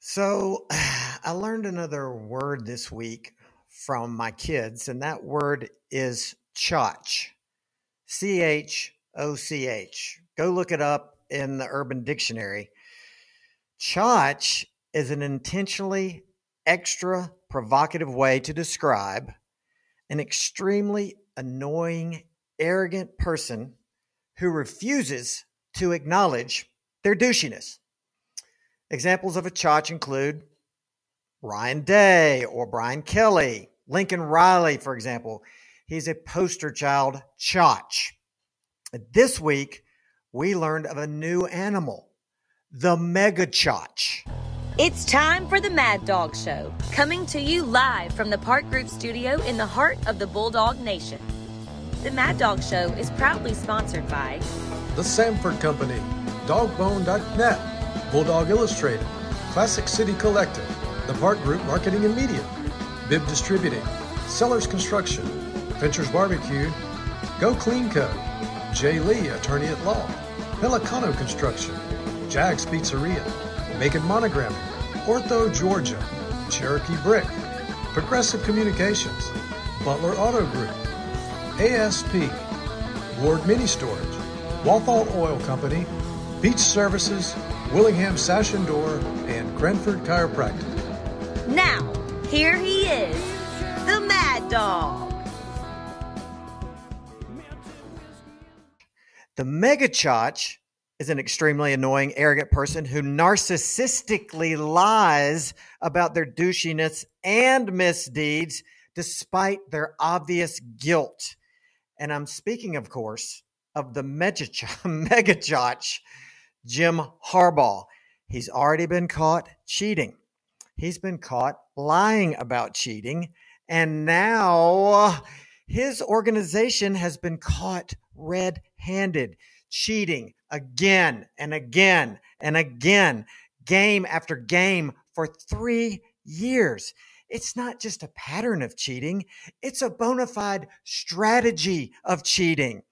So, I learned another word this week from my kids, and that word is chotch. C H O C H. Go look it up in the Urban Dictionary. Chotch is an intentionally extra provocative way to describe an extremely annoying, arrogant person who refuses to acknowledge their douchiness. Examples of a chotch include Ryan Day or Brian Kelly, Lincoln Riley, for example. He's a poster child chotch. This week, we learned of a new animal, the mega chotch. It's time for the Mad Dawg Show, coming to you live from the Park Group studio in the heart of the Bulldog Nation. The Mad Dawg Show is proudly sponsored by The Sanford Company, Dogbone.net, Bulldog Illustrated, Classic City Collective, The Park Group Marketing and Media, Bib Distributing, Sellers Construction, Ventures Barbecue, Go Clean Co., Jay Lee, Attorney at Law, Pelicano Construction, Jags Pizzeria, Macon Monogramming, Ortho Georgia, Cherokee Brick, Progressive Communications, Butler Auto Group, ASP, Ward Mini Storage, Walthall Oil Company, Beach Services, Willingham Sash and Door, and Cranford Chiropractic. Now, here he is, the Mad Dawg. The mega chotch is an extremely annoying, arrogant person who narcissistically lies about their douchiness and misdeeds despite their obvious guilt. And I'm speaking, of course, of the mega chotch, Jim Harbaugh. He's already been caught cheating. He's been caught lying about cheating. And now uh, his organization has been caught red handed, cheating again and again and again, game after game for three years. It's not just a pattern of cheating, it's a bona fide strategy of cheating.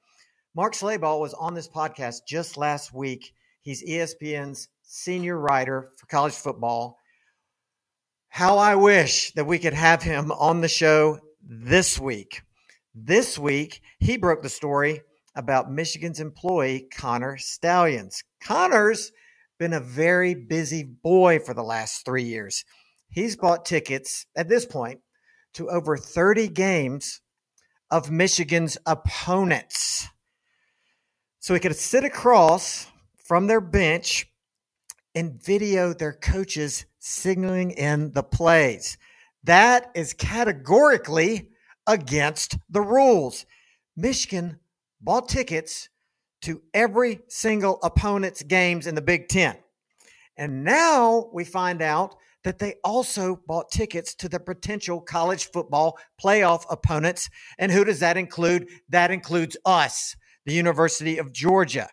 Mark Schlabach was on this podcast just last week. He's ESPN's senior writer for college football. How I wish that we could have him on the show this week. This week, he broke the story about Michigan's employee, Connor Stalions. Connor's been a very busy boy for the last three years. He's bought tickets at this point to over 30 games of Michigan's opponents. So he could sit across from their bench and video their coaches signaling in the plays. That is categorically against the rules. Michigan bought tickets to every single opponent's games in the Big Ten. And now we find out that they also bought tickets to the potential college football playoff opponents. And who does that include? That includes us, the University of Georgia.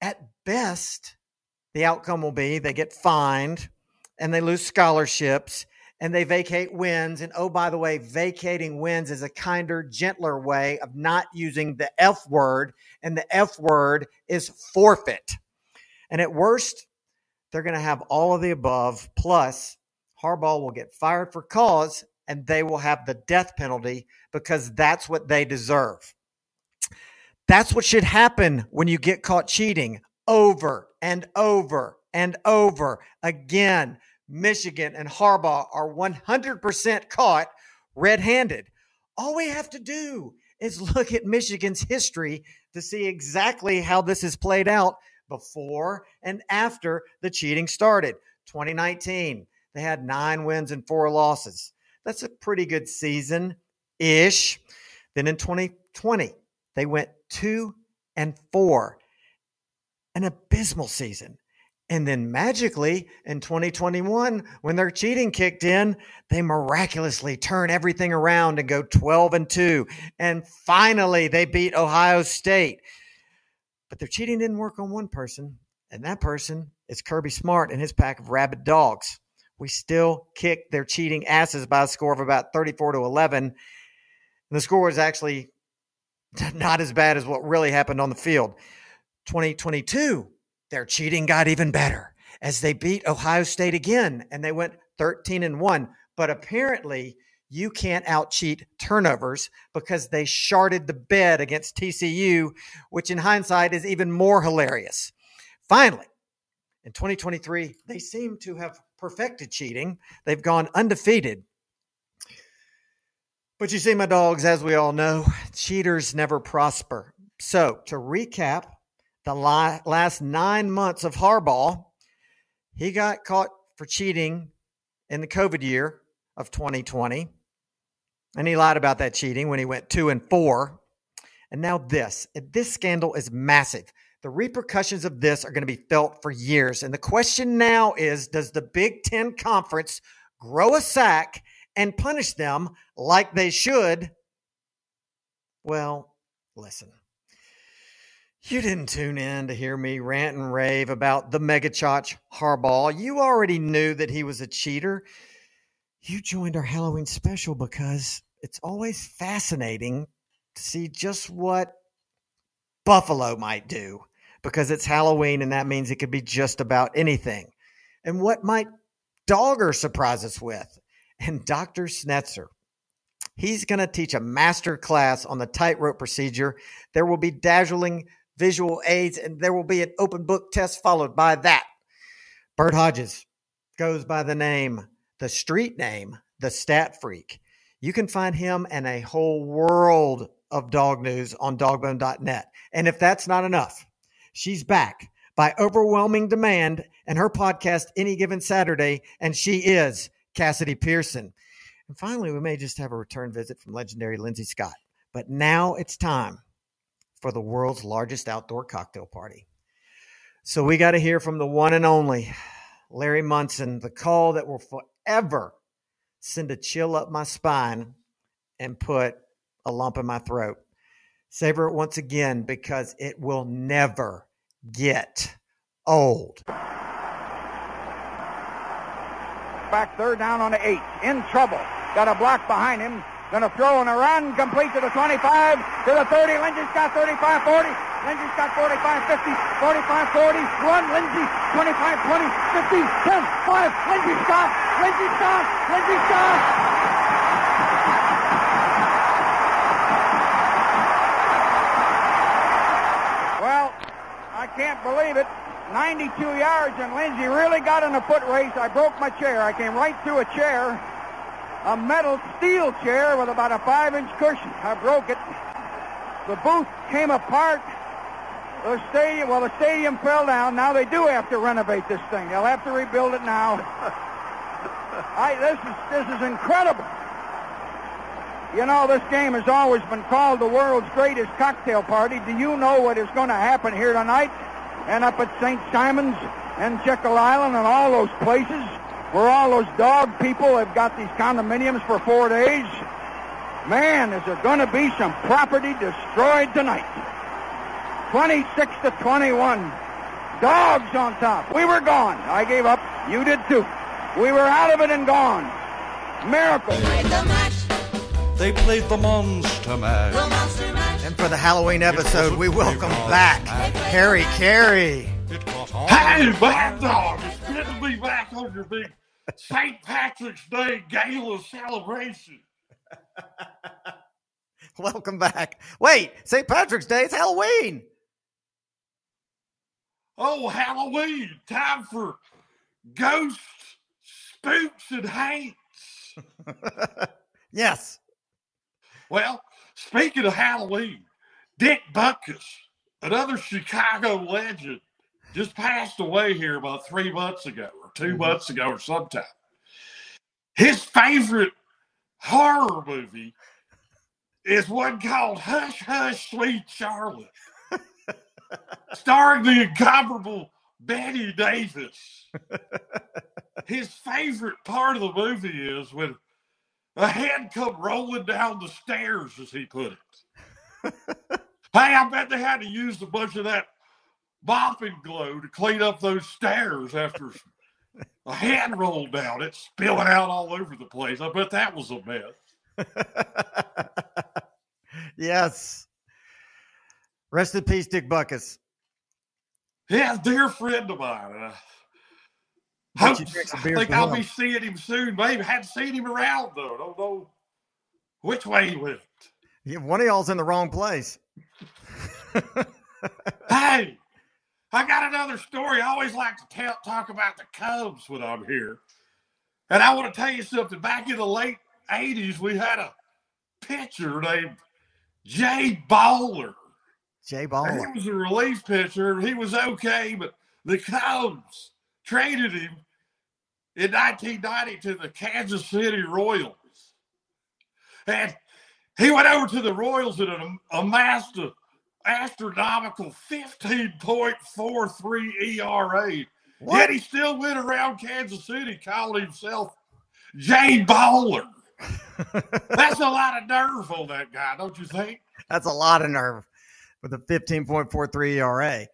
At best, the outcome will be they get fined and they lose scholarships and they vacate wins. And oh, by the way, vacating wins is a kinder, gentler way of not using the F word. And the F word is forfeit. And at worst, they're going to have all of the above. Plus, Harbaugh will get fired for cause and they will have the death penalty because that's what they deserve. That's what should happen when you get caught cheating over and over and over again. Michigan and Harbaugh are 100% caught red handed. All we have to do is look at Michigan's history to see exactly how this has played out before and after the cheating started. 2019, they had nine wins and four losses. That's a pretty good season ish. Then in 2020, they went two and four, an abysmal season. And then magically in 2021, when their cheating kicked in, they miraculously turn everything around and go 12 and 2. And finally, they beat Ohio State. But their cheating didn't work on one person, and that person is Kirby Smart and his pack of rabid dogs. We still kick their cheating asses by a score of about 34 to 11. And the score is actually not as bad as what really happened on the field. 2022, their cheating got even better as they beat Ohio State again and they went 13 and 1. But apparently, you can't out cheat turnovers because they sharded the bed against TCU, which in hindsight is even more hilarious. Finally, in 2023, they seem to have perfected cheating. They've gone undefeated. But you see, my dogs, as we all know, cheaters never prosper. So, to recap the last nine months of Harbaugh, he got caught for cheating in the COVID year of 2020. And he lied about that cheating when he went two and four. And now this. This scandal is massive. The repercussions of this are going to be felt for years. And the question now is Does the Big Ten Conference grow a sack and punish them like they should? Well, listen. You didn't tune in to hear me rant and rave about the megachotch Harbaugh. You already knew that he was a cheater. You joined our Halloween special because it's always fascinating to see just what Buffalo might do because it's Halloween and that means it could be just about anything. And what might Dawger surprise us with? And Dr. Schnetzer, he's going to teach a master class on the tightrope procedure. There will be dazzling visual aids and there will be an open book test followed by that. Bert Hodges goes by the name, the street name, the stat freak. You can find him and a whole world of dog news on dogbone.net. And if that's not enough, she's back by overwhelming demand and her podcast any given Saturday, and she is Cassidy Pearson. And finally, we may just have a return visit from legendary Lindsay Scott. But now it's time for the world's largest outdoor cocktail party. So we got to hear from the one and only Larry Munson, the call that will forever send a chill up my spine and put a lump in my throat. Savor it once again because it will never get old. Back third down on the eight. In trouble. Got a block behind him. Gonna throw and a run. Complete to the 25, to the 30. Lindsay got 35, 40. Lindsay got 45, 50, 45, 40. Run, Lindsay. 25, 20, 50, 10, 5. Lindsay Scott. Lindsay Scott. Lindsay Scott. Well, I can't believe it. 92 yards, and Lindsay really got in a foot race. I broke my chair. I came right through a chair, a metal steel chair with about a five-inch cushion. I broke it. The booth came apart. The stadium, well, the stadium fell down. Now they do have to renovate this thing. They'll have to rebuild it now. I, this is this is incredible. You know, this game has always been called the world's greatest cocktail party. Do you know what is going to happen here tonight? And up at St. Simons and Jekyll Island and all those places where all those dog people have got these condominiums for four days. Man, is there going to be some property destroyed tonight. 26 to 21. Dogs on top. We were gone. I gave up. You did too. We were out of it and gone. Miracle. They played the Monster Mash. And for the Halloween episode, we welcome back Harry Carey. Hey, Mad Dawg! It's good to be back on your big St. Patrick's Day gala celebration. welcome back. Wait, St. Patrick's Day, it's Halloween. Oh, Halloween! Time for ghosts, spooks, and haints. yes. Well, speaking of Halloween, Dick Butkus, another Chicago legend, just passed away here about three months ago 2 mm-hmm. months ago or sometime. His favorite horror movie is one called Hush Hush Sweet Charlotte, starring the incomparable Bette Davis. His favorite part of the movie is when a head come rolling down the stairs, as he put it. hey, I bet they had to use a bunch of that mopping glue to clean up those stairs after a hand rolled down It's spilling out all over the place. I bet that was a mess. yes. Rest in peace, Dick Butkus. Yeah, dear friend of mine. Uh, Hope, I think I'll be seeing him soon. Maybe hadn't seen him around though. Don't know which way he went. Yeah, one of y'all's in the wrong place. hey, I got another story. I always like to tell, talk about the Cubs when I'm here. And I want to tell you something. Back in the late 80s, we had a pitcher named Jay Baller. Jay Baller. he was a relief pitcher. He was okay, but the Cubs traded him in 1990 to the Kansas City Royals. And he went over to the Royals and amassed an astronomical 15.43 ERA. What? Yet he still went around Kansas City calling himself Jay Baller. That's a lot of nerve on that guy, don't you think? That's a lot of nerve with a 15.43 ERA.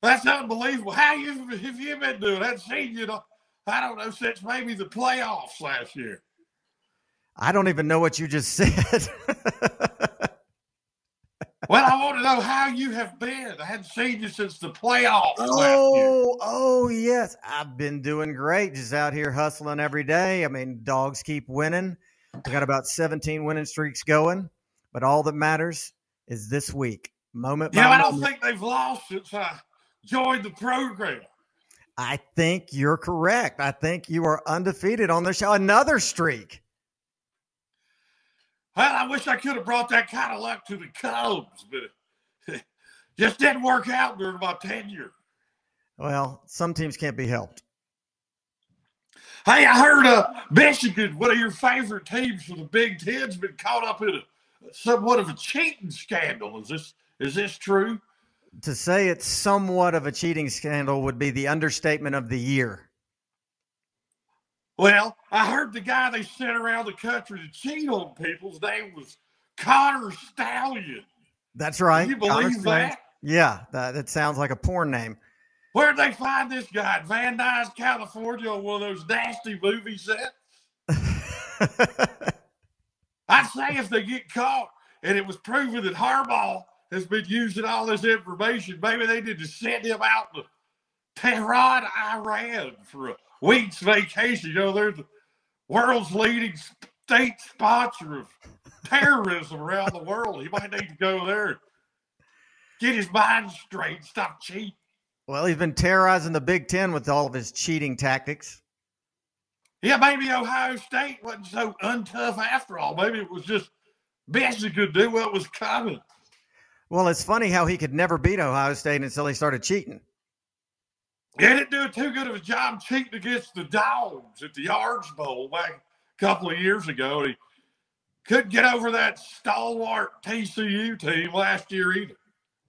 That's unbelievable. How you have you been doing? I've seen you know, I don't know, since maybe the playoffs last year. I don't even know what you just said. Well, I want to know how you have been. I hadn't seen you since the playoffs. Oh, oh yes, I've been doing great. Just out here hustling every day. I mean, dogs keep winning. We got about 17 winning streaks going, but all that matters is this week, moment yeah, I don't moment. think they've lost since I joined the program. I think you're correct. I think you are undefeated on the show. Another streak. Well, I wish I could have brought that kind of luck to the Cubs, but it just didn't work out during my tenure. Well, some teams can't be helped. Hey, I heard uh, Michigan, one of your favorite teams from the Big Ten's been caught up in a somewhat of a cheating scandal. Is this is this true? To say it's somewhat of a cheating scandal would be the understatement of the year. Well, I heard the guy they sent around the country to cheat on people's name was Connor Stalion. That's right. Can you believe that? Yeah, that, that sounds like a porn name. Where'd they find this guy? Van Nuys, California, on one of those nasty movie sets? I'd say if they get caught and it was proven that Harbaugh has been using all this information, maybe they need to send him out to Tehran, Iran for a week's vacation. You know, they're the world's leading state sponsor of terrorism around the world. He might need to go there, get his mind straight, stop cheating. Well, he's been terrorizing the Big Ten with all of his cheating tactics. Yeah, maybe Ohio State wasn't so untough after all. Maybe it was just best he could do what was coming. Well, it's funny how he could never beat Ohio State until he started cheating. He didn't do too good of a job cheating against the Dogs at the Yards Bowl back a couple of years ago. He couldn't get over that stalwart TCU team last year either.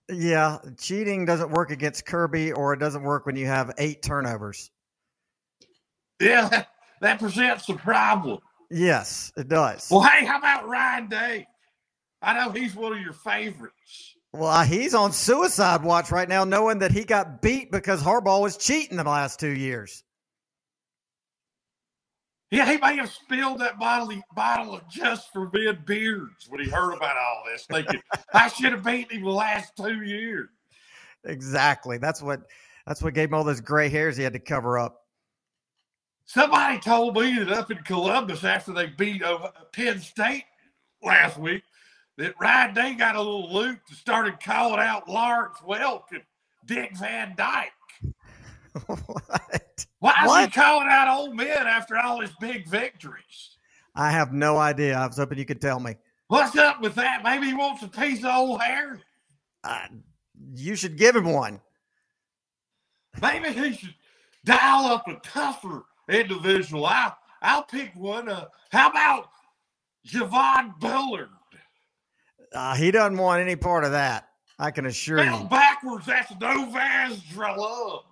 Yeah, cheating doesn't work against Kirby, or it doesn't work when you have eight turnovers. Yeah, that, that presents a problem. Yes, it does. Well, hey, how about Ryan Day? I know he's one of your favorites. Well, he's on suicide watch right now, knowing that he got beat because Harbaugh was cheating the last two years. Yeah, he may have spilled that bottle, bottle of just for men beards when he heard about all this, thinking I should have beaten him the last two years. Exactly. That's what that's what gave him all those gray hairs he had to cover up. Somebody told me that up in Columbus after they beat Penn State last week, that Ryan Day got a little loot and started calling out Lawrence Welk and Dick Van Dyke. what? Why is What? he calling out old men after all his big victories? I have no idea. I was hoping you could tell me. What's up with that? Maybe he wants a piece of old hair. Uh, you should give him one. Maybe he should dial up a tougher individual. I'll, I'll pick one. Uh, how about Javon Bullard? Uh, he doesn't want any part of that. I can assure Spelled you. backwards, that's Novaz Dralub.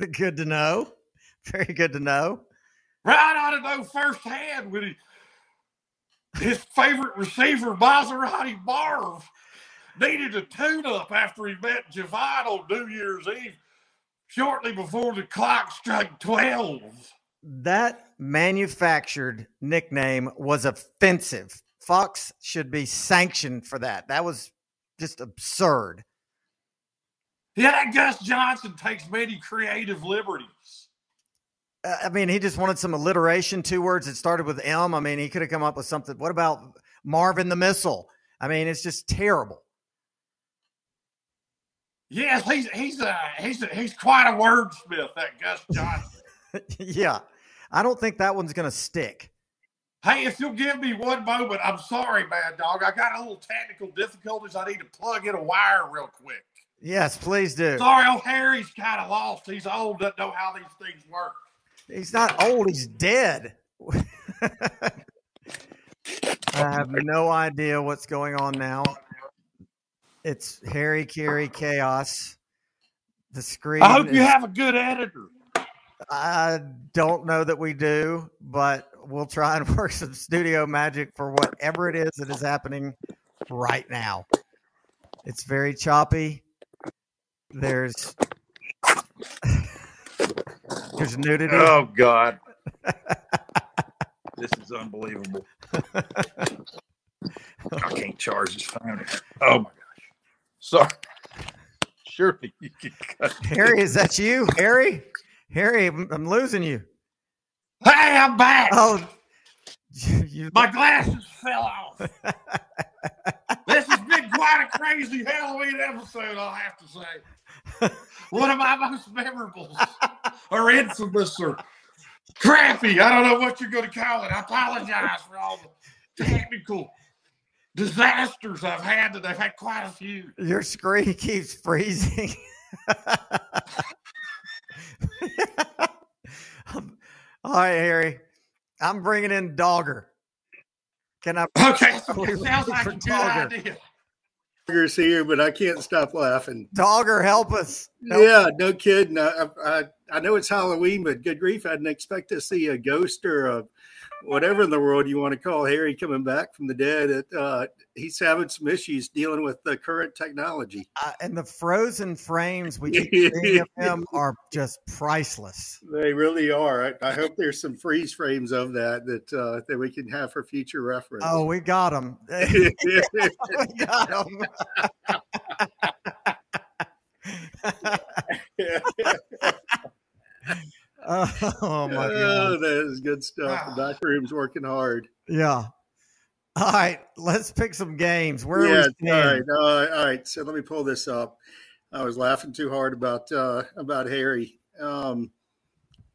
Good to know. Very good to know. Right out of know firsthand when he, his favorite receiver, Maserati Marv, needed a tune up after he met Javon on New Year's Eve, shortly before the clock struck 12. That manufactured nickname was offensive. Fox should be sanctioned for that. That was just absurd. Yeah, that Gus Johnson takes many creative liberties. Uh, I mean, he just wanted some alliteration, two words that started with M. I mean, he could have come up with something. What about Marvin the Missile? I mean, it's just terrible. Yes, he's he's a he's a, he's quite a wordsmith, that Gus Johnson. yeah, I don't think that one's going to stick. Hey, if you'll give me one moment, I'm sorry, Mad Dawg. I got a little technical difficulties. I need to plug in a wire real quick. Yes, please do. Sorry, old Harry's kind of lost. He's old, doesn't know how these things work. He's not old. He's dead. I have no idea what's going on now. It's Harry Caray chaos. The screen. I hope is- you have a good editor. I don't know that we do, but we'll try and work some studio magic for whatever it is that is happening right now. It's very choppy. There's there's nudity. Oh God, this is unbelievable. I can't charge this phone. Oh my gosh. Sorry. Surely you can cut. Harry, is that you? Harry? Harry, I'm I'm losing you. Hey, I'm back. Oh, you, My glasses fell off. this has been quite a crazy Halloween episode, I'll have to say. One of my most memorable or infamous or crappy. I don't know what you're going to call it. I apologize for all the technical disasters I've had today. I've had quite a few. your screen keeps freezing. All right, Harry. I'm bringing in Dawger. Can I? Okay, it sounds like a good Dawger. idea. Tigers here, but I can't stop laughing. Dawger, help us. Help- Yeah, no kidding. I, I I know it's Halloween, but good grief, I didn't expect to see a ghost or a whatever in the world you want to call Harry coming back from the dead. It, uh, he's having some issues dealing with the current technology. Uh, and the frozen frames we keep seeing of him are just priceless. They really are. I, I hope there's some freeze frames of that that uh, that we can have for future reference. Oh, we got him. we got him. oh my god. Oh, that is good stuff. The back room's working hard. Yeah. All right, let's pick some games. Where yeah, are we all right, uh, all right. So let me pull this up. I was laughing too hard about uh, about Harry. Um,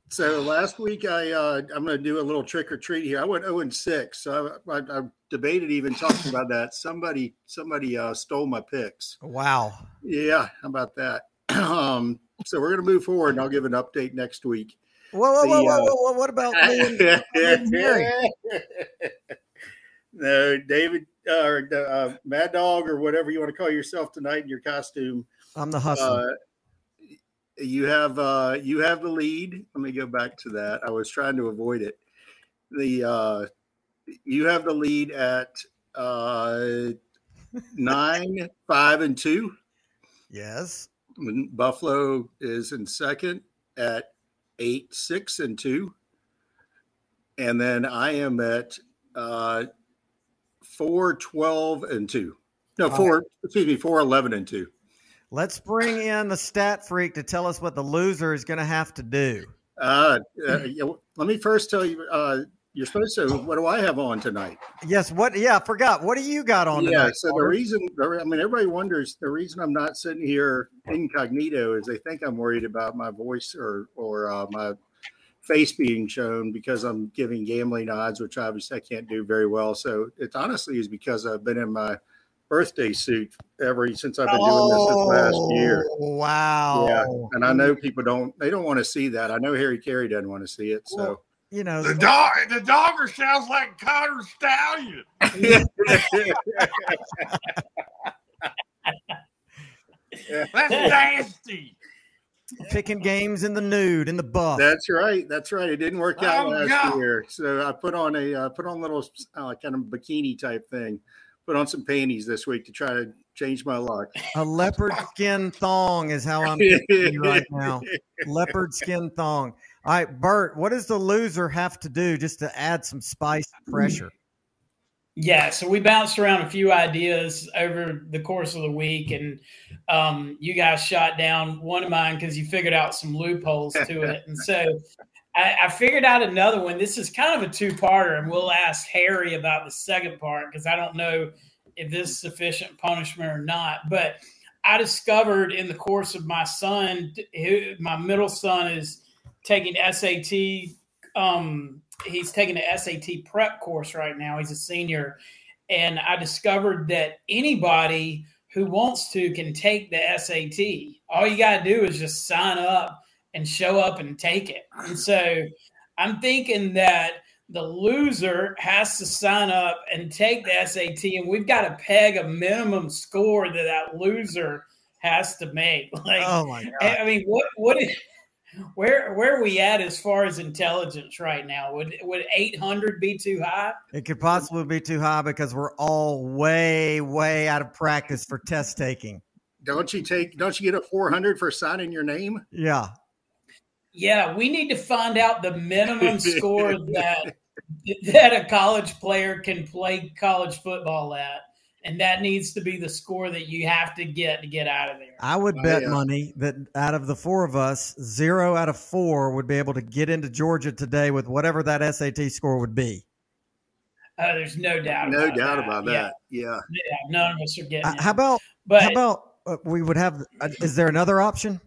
so last week I uh, I'm going to do a little trick or treat here. I went 0 and six. So I, I, I debated even talking about that. Somebody somebody uh, stole my picks. Wow. Yeah, how about that? um, so we're going to move forward, and I'll give an update next week. Whoa, whoa, whoa, The, whoa, uh, whoa, whoa. What about me? and- and Harry? no, David uh, or uh, Mad Dawg or whatever you want to call yourself tonight in your costume. I'm the hustler. Uh, you have uh, you have the lead. Let me go back to that. I was trying to avoid it. The uh, you have the lead at uh, nine, five, and two. yes. When Buffalo is in second at eight, six, and two. And then I am at uh, four, 12, and two. No, four, excuse me, four, 11, and two. Let's bring in the stat freak to tell us what the loser is going to have to do. Uh, uh, let me first tell you, uh, you're supposed to, what do I have on tonight? Yes. What? Yeah, I forgot. What do you got on yeah, tonight? so the reason, I mean, everybody wonders the reason I'm not sitting here incognito is they think I'm worried about my voice or, or uh, my face being shown because I'm giving gambling odds, which obviously I can't do very well. So it honestly is because I've been in my birthday suit ever since I've been doing this this last year. Oh, Wow. Yeah, and I know people don't they don't want to see that. I know Harry Carey doesn't want to see it. So You know, The dog, the dawger sounds like Connor Stalion. That's nasty. picking games in the nude, in the buff. that's right. That's right. It didn't work out Oh, last God. year. So I put on a uh, put on a little uh, kind of bikini type thing. Put on some panties this week to try to change my luck. A leopard skin thong is how I'm picking you right now. Leopard skin thong. All right, Bert, what does the loser have to do just to add some spice and pressure? Yeah, so we bounced around a few ideas over the course of the week, and um, you guys shot down one of mine because you figured out some loopholes to it. And so I, I, figured out another one. This is kind of a two-parter, and we'll ask Harry about the second part because I don't know if this is sufficient punishment or not. But I discovered in the course of my son, my middle son is taking SAT. Um, he's taking the SAT prep course right now. He's a senior, and I discovered that anybody who wants to can take the SAT. All you got to do is just sign up and show up and take it. And so I'm thinking that the loser has to sign up and take the SAT, and we've got to peg a minimum score that that loser has to make. Like, oh my god! I mean, what what is, where where are we at as far as intelligence right now? Would would 800 be too high? It could possibly be too high because we're all way way out of practice for test taking. Don't you take? Don't you get a 400 for signing your name? Yeah, yeah, we need to find out the minimum score that that a college player can play college football at. And that needs to be the score that you have to get to get out of there. I would bet oh, yeah. money that out of the four of us, zero out of four would be able to get into Georgia today with whatever that SAT score would be. Uh, there's no doubt. No about doubt that. about that. Yeah. yeah. None of us are getting. Uh, how about? But how about uh, we would have? Uh, is there another option?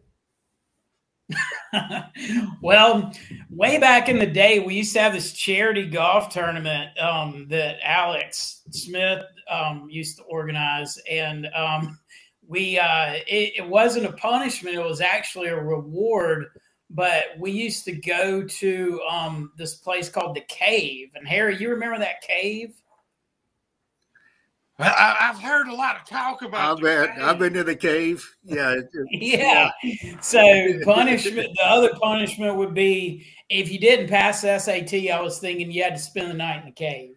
well, way back in the day, we used to have this charity golf tournament um, that Alex Smith um, used to organize, and um, we uh, it, it, wasn't a punishment; it was actually a reward. But we used to go to um, this place called the Cave, and Harry, you remember that cave? I, have heard a lot of talk about. I've been I've been to the cave. Yeah, yeah. So punishment. the other punishment would be if you didn't pass the SAT. I was thinking you had to spend the night in the cave.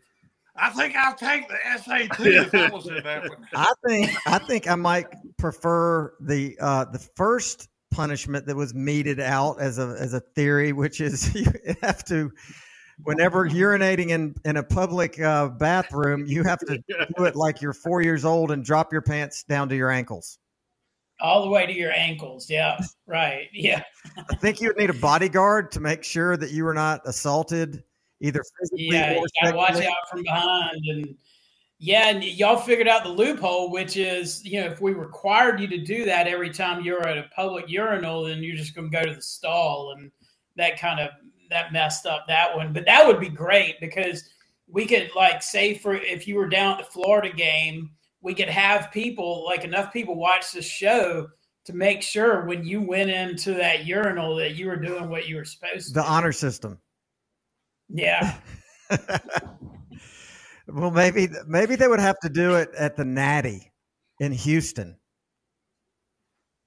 I think I'll take the SAT if I was in that one. I think I think I might prefer the uh, the first punishment that was meted out as a as a theory, which is you have to whenever urinating in in a public uh, bathroom, you have to do it like you're four years old and drop your pants down to your ankles. All the way to your ankles. Yeah. Right. Yeah. I think you would need a bodyguard to make sure that you were not assaulted either physically yeah, or you gotta watch out from behind and yeah, and y'all figured out the loophole, which is, you know, if we required you to do that every time you're at a public urinal, then you're just going to go to the stall, and that kind of that messed up that one. But that would be great because we could like say for if you were down at the Florida game, we could have people like enough people watch the show to make sure when you went into that urinal that you were doing what you were supposed to. The honor system. Yeah. well, maybe maybe they would have to do it at the Natty in Houston.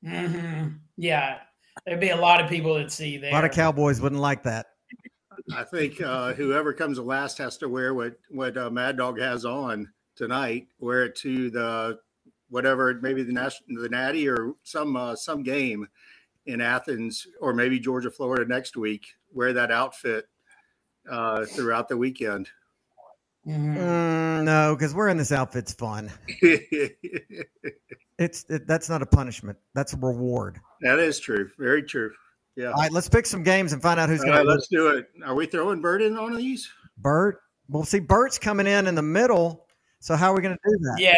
Mm-hmm. Yeah, there'd be a lot of people that see there. A lot of Cowboys wouldn't like that. I think uh, whoever comes last has to wear what what uh, Mad Dawg has on tonight. Wear it to the whatever, maybe the national, the Natty or some uh, some game in Athens, or maybe Georgia, Florida next week. Wear that outfit uh, throughout the weekend. Mm-hmm. Mm, no, because wearing this outfit's fun. it's it, that's not a punishment. That's a reward. That is true. Very true. Yeah. All right, let's pick some games and find out who's going. to Let's do it. Are we throwing Bert in on these? Bert. Well, see, Bert's coming in in the middle. So how are we going to do that? Yeah.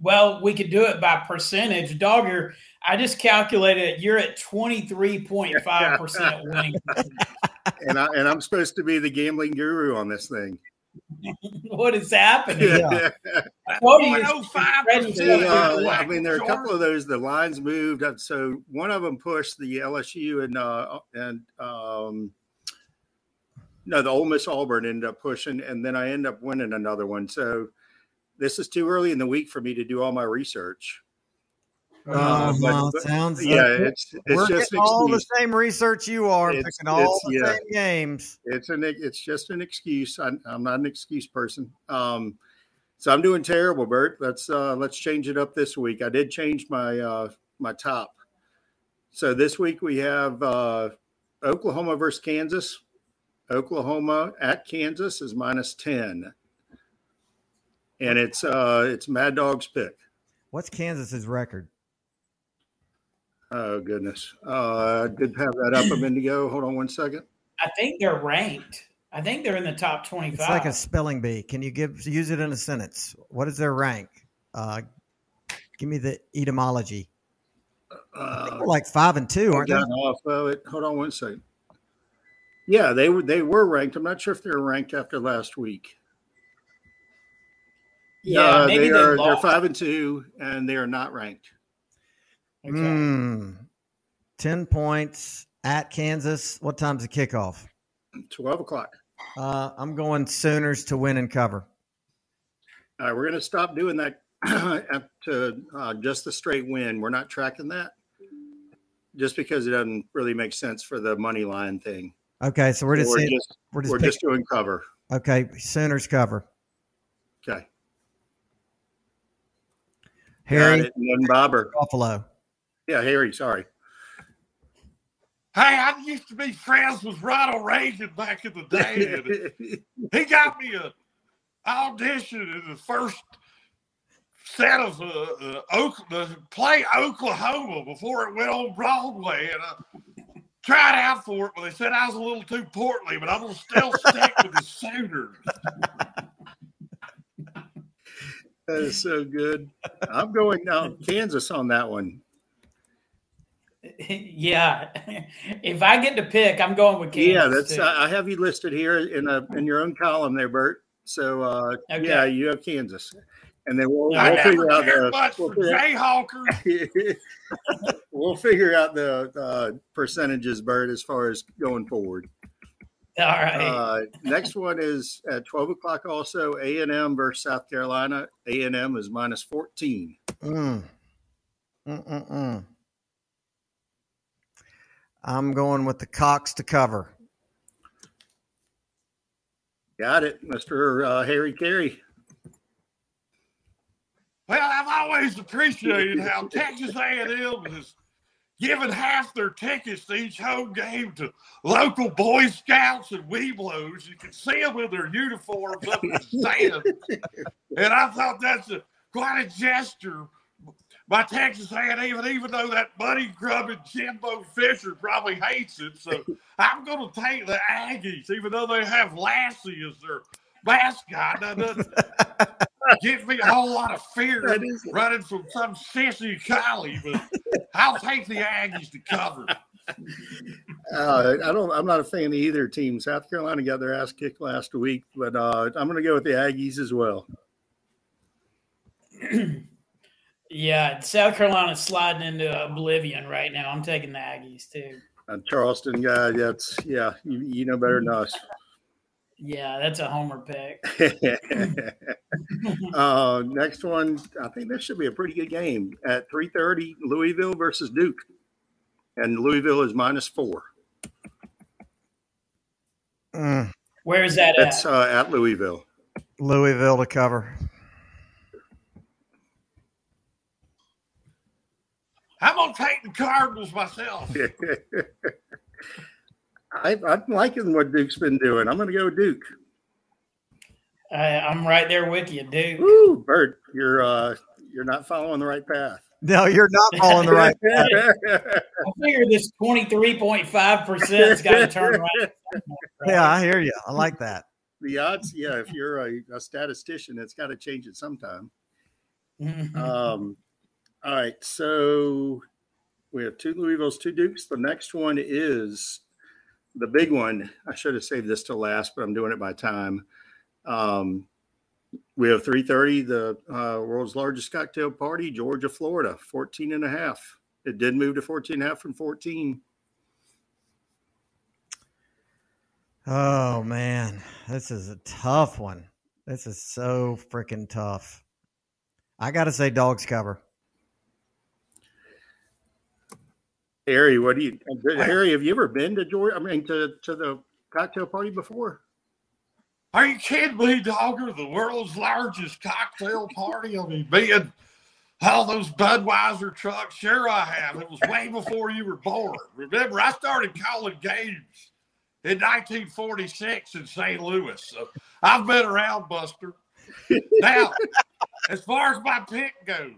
Well, we could do it by percentage. Dawger, I just calculated you're at twenty three point five percent winning. and I and I'm supposed to be the gambling guru on this thing. what is happening? Yeah. what you five uh, I mean, there are a couple of those. The lines moved, so one of them pushed the LSU and uh, and um, no, the Ole Miss Auburn ended up pushing, and then I end up winning another one. So this is too early in the week for me to do all my research. Uh, well, but, sounds yeah, like it's it's just all the same research you are, it's, picking all the yeah, same games. It's an it's just an excuse. I, am not an excuse person. Um, so I'm doing terrible, Bert. Let's uh, let's change it up this week. I did change my uh, my top. So this week we have uh, Oklahoma versus Kansas. Oklahoma at Kansas is minus ten, and it's uh, it's Mad Dawg's pick. What's Kansas's record? Oh goodness. Uh, I did have that up a minute ago. Hold on one second. I think they're ranked. I think they're in the top twenty-five. It's like a spelling bee. Can you give use it in a sentence? What is their rank? Uh, give me the etymology. Uh, We're like five and two, aren't they? off of it. Hold on one second. Yeah, they were they were ranked. I'm not sure if they're ranked after last week. yeah, Uh, maybe they they are they're five and two, and they are not ranked. Okay. Mm, 10 points at Kansas. What time's the kickoff? Twelve o'clock. Uh, I'm going Sooners to win and cover. All right, we're going to stop doing that to uh, just the straight win. We're not tracking that just because it doesn't really make sense for the money line thing. Okay, so we're just we're saying, just we're just, we're just doing cover. okay. Sooners cover. Okay, Harry And then Bobber. Buffalo. Yeah, Harry. Sorry. Hey, I used to be friends with Ronald Reagan back in the day. he got me a audition in the first set of uh, uh, Oak, the play Oklahoma before it went on Broadway, and I tried out for it, but they said I was a little too portly. But I'm gonna still stick with the Sooners. That is so good. I'm going now Kansas on that one. yeah, if I get to pick, I'm going with Kansas. yeah, that's too. I I have you listed here in a in your own column there, Bert. So uh, Okay. yeah, you have Kansas, and then we'll, we'll figure out the we'll figure, Jayhawkers. we'll figure out the uh, percentages, Bert, as far as going forward. all right. Uh, next one is at twelve o'clock. Also, A and M versus South Carolina. A and M is minus fourteen. Mm. Mm-mm-mm. I'm going with the Cocks to cover. Got it, Mister uh, Harry Carey. Well, I've always appreciated how Texas A&M has given half their tickets to each home game to local Boy Scouts and Webelos. You can see them in their uniforms up in the stands. And I thought that's a, quite a gesture by Texas A&M, even though that money grubbing Jimbo Fisher probably hates it. So I'm going to take the Aggies, even though they have Lassie as their mascot. That doesn't give me a whole lot of fear running from some sissy collie, but I'll take the Aggies to cover. Uh, I don't. I'm not a fan of either team. South Carolina got their ass kicked last week, but uh, I'm going to go with the Aggies as well. yeah, South Carolina's sliding into oblivion right now. I'm taking the Aggies too. Uh, Charleston guy, that's yeah. You, you know better than us. Yeah, that's a homer pick. uh, next one, I think this should be a pretty good game at 3:30. Louisville versus Duke, and Louisville is minus four. Mm. Where is that That's at? uh, at Louisville. Louisville to cover. I'm going to take the Cardinals myself. I, I'm liking what Duke's been doing. I'm going to go with Duke. I, I'm right there with you, Duke. Woo, Bert, you're uh, you're not following the right path. No, you're not following the right. Path. I figure this 23.5 percent's got to turn around. Yeah, I hear you. I like that. the odds, yeah. If you're a, a statistician, it's got to change it sometime. Um, all right, so we have two Louisville's, two Dukes. The next one is the big one. I should have saved this to last, but I'm doing it by time. Um, we have 330, the uh, world's largest cocktail party, Georgia, Florida, 14 and a half. It did move to 14 and a half from 14. Oh man, this is a tough one. This is so freaking tough. I got to say, dogs cover. Harry, what do you, Harry, have you ever been to Georgia? I mean, to, to the cocktail party before? Are you kidding me, Dawger? The world's largest cocktail party? I mean, being all those Budweiser trucks. Sure, I have. It was way before you were born. Remember, I started calling games in 1946 in St. Louis. So I've been around, Buster. Now, as far as my pick goes,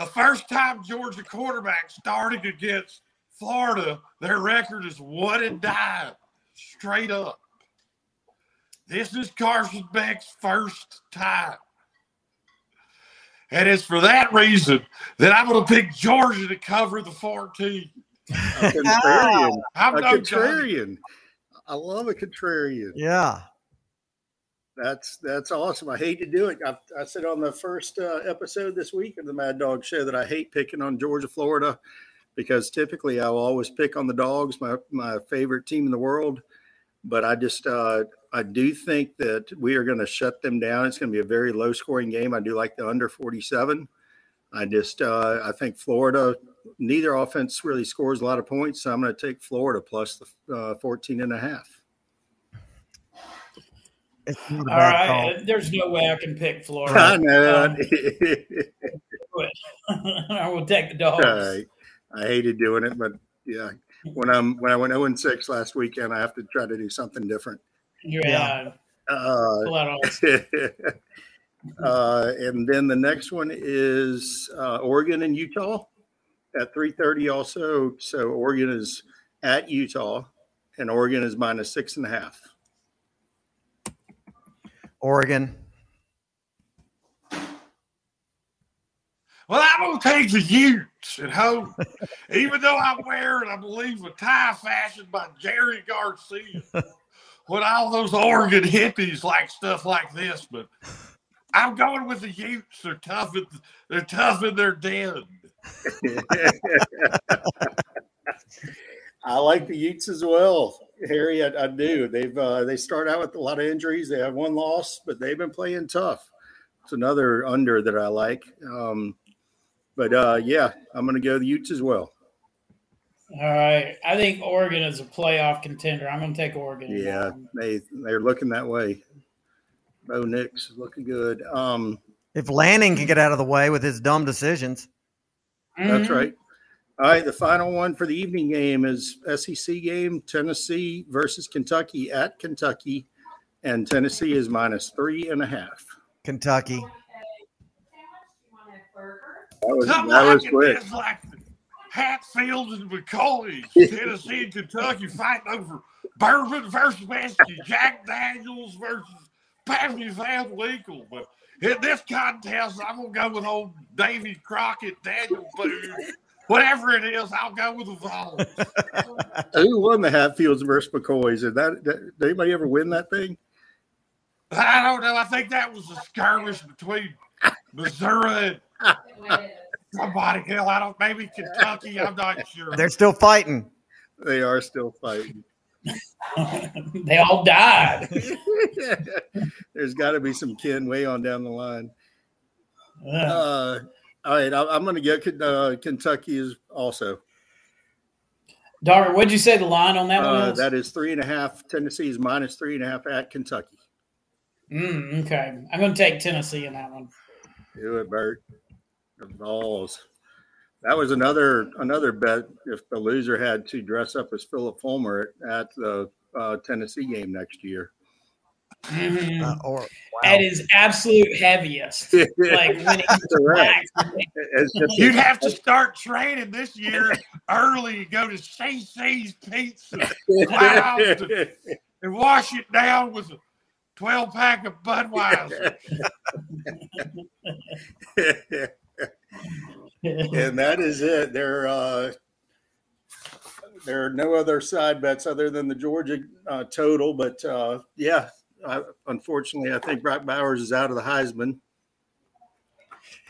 a first time Georgia quarterback starting against Florida, their record is one and nine, straight up. This is Carson Beck's first time. And it's for that reason that I'm going to pick Georgia to cover the 14. A contrarian. I'm a no dummy. contrarian. I love a contrarian. Yeah. That's that's awesome. I hate to do it. I, I said on the first uh, episode this week of the Mad Dawg Show that I hate picking on Georgia, Florida, because typically I will always pick on the dogs, my my favorite team in the world. But I just uh, I do think that we are going to shut them down. It's going to be a very low scoring game. I do like the under forty seven. I just uh, I think Florida neither offense really scores a lot of points, so I'm going to take Florida plus the uh, 14 and a half. It's not a All bad call. There's no way I can pick Florida. I know. Um, I will take the dogs. I, I hated doing it, but yeah, when I'm when I went 0 and 6 last weekend, I have to try to do something different. Yeah. Uh, Pull out all uh, and then the next one is uh, Oregon and Utah at 3:30. Also, so Oregon is at Utah, and Oregon is minus six and a half. Oregon. Well, I'm going to take the Utes at home, even though I wear it, I believe, a tie fashioned by Jerry Garcia. When all those Oregon hippies like stuff like this, but I'm going with the Utes. They're tough. And, they're tough and they're dead. I like the Utes as well, Harry. I, I do. They've uh, they start out with a lot of injuries. They have one loss, but they've been playing tough. It's another under that I like. Um, but uh, yeah, I'm going to go the Utes as well. All right. I think Oregon is a playoff contender. I'm going to take Oregon. Yeah, they they're looking that way. Bo Nix is looking good. Um, If Lanning can get out of the way with his dumb decisions, That's Mhm. right. All right, the final one for the evening game is SEC game Tennessee versus Kentucky at Kentucky, and Tennessee is minus three and a half. Kentucky. That was Come that was like quick. It's like Hatfield and McCoy, Tennessee and Kentucky fighting over bourbon versus whiskey, Jack Daniels versus Pappy Van Winkle. But in this contest, I'm gonna go with old Davy Crockett, Daniel Boone. Whatever it is, I'll go with the Vols. Who won the Hatfields versus McCoys? Did that, that did anybody ever win that thing? I don't know. I think that was a skirmish between Missouri and somebody. Hell, I don't. Maybe Kentucky. I'm not sure. They're still fighting. They are still fighting. they all died. There's got to be some kin way on down the line. Uh, all right, I, I'm going to get uh, Kentucky is also. Dawger, what'd you say the line on that one Uh, was? that is three and a half. Tennessee is minus three and a half at Kentucky. Mm, okay. I'm going to take Tennessee in that one. Do it, Bert. The balls. That was another another bet. If the loser had to dress up as Phillip Fulmer at, at the uh, Tennessee game next year. Mhm. Uh, or At his absolute heaviest. Like when he's Correct. relaxed. You'd have to start training this year early and go to CC's Pizza Lounge and- and wash it down with a 12 pack of Budweiser. and that is it. There, uh, there are no other side bets other than the Georgia uh, total. But uh, yeah, I, unfortunately, I think Brock Bowers is out of the Heisman.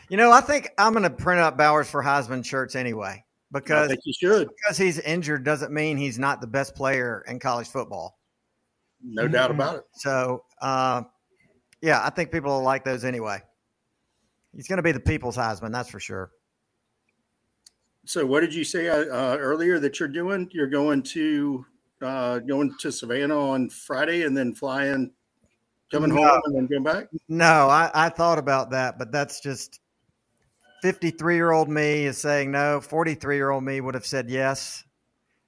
you know, I think I'm going to print up Bowers for Heisman shirts anyway I because think you should, because he's injured doesn't mean he's not the best player in college football. no doubt about it. So, uh, yeah, I think people will like those anyway. He's going to be the people's Heisman, that's for sure. So, what did you say uh, uh, earlier that you're doing? You're going to uh, going to Savannah on Friday and then flying, coming No. home and then going back. No, I, I thought about that, but that's just 53 year old me is saying no. 43 year old me would have said yes.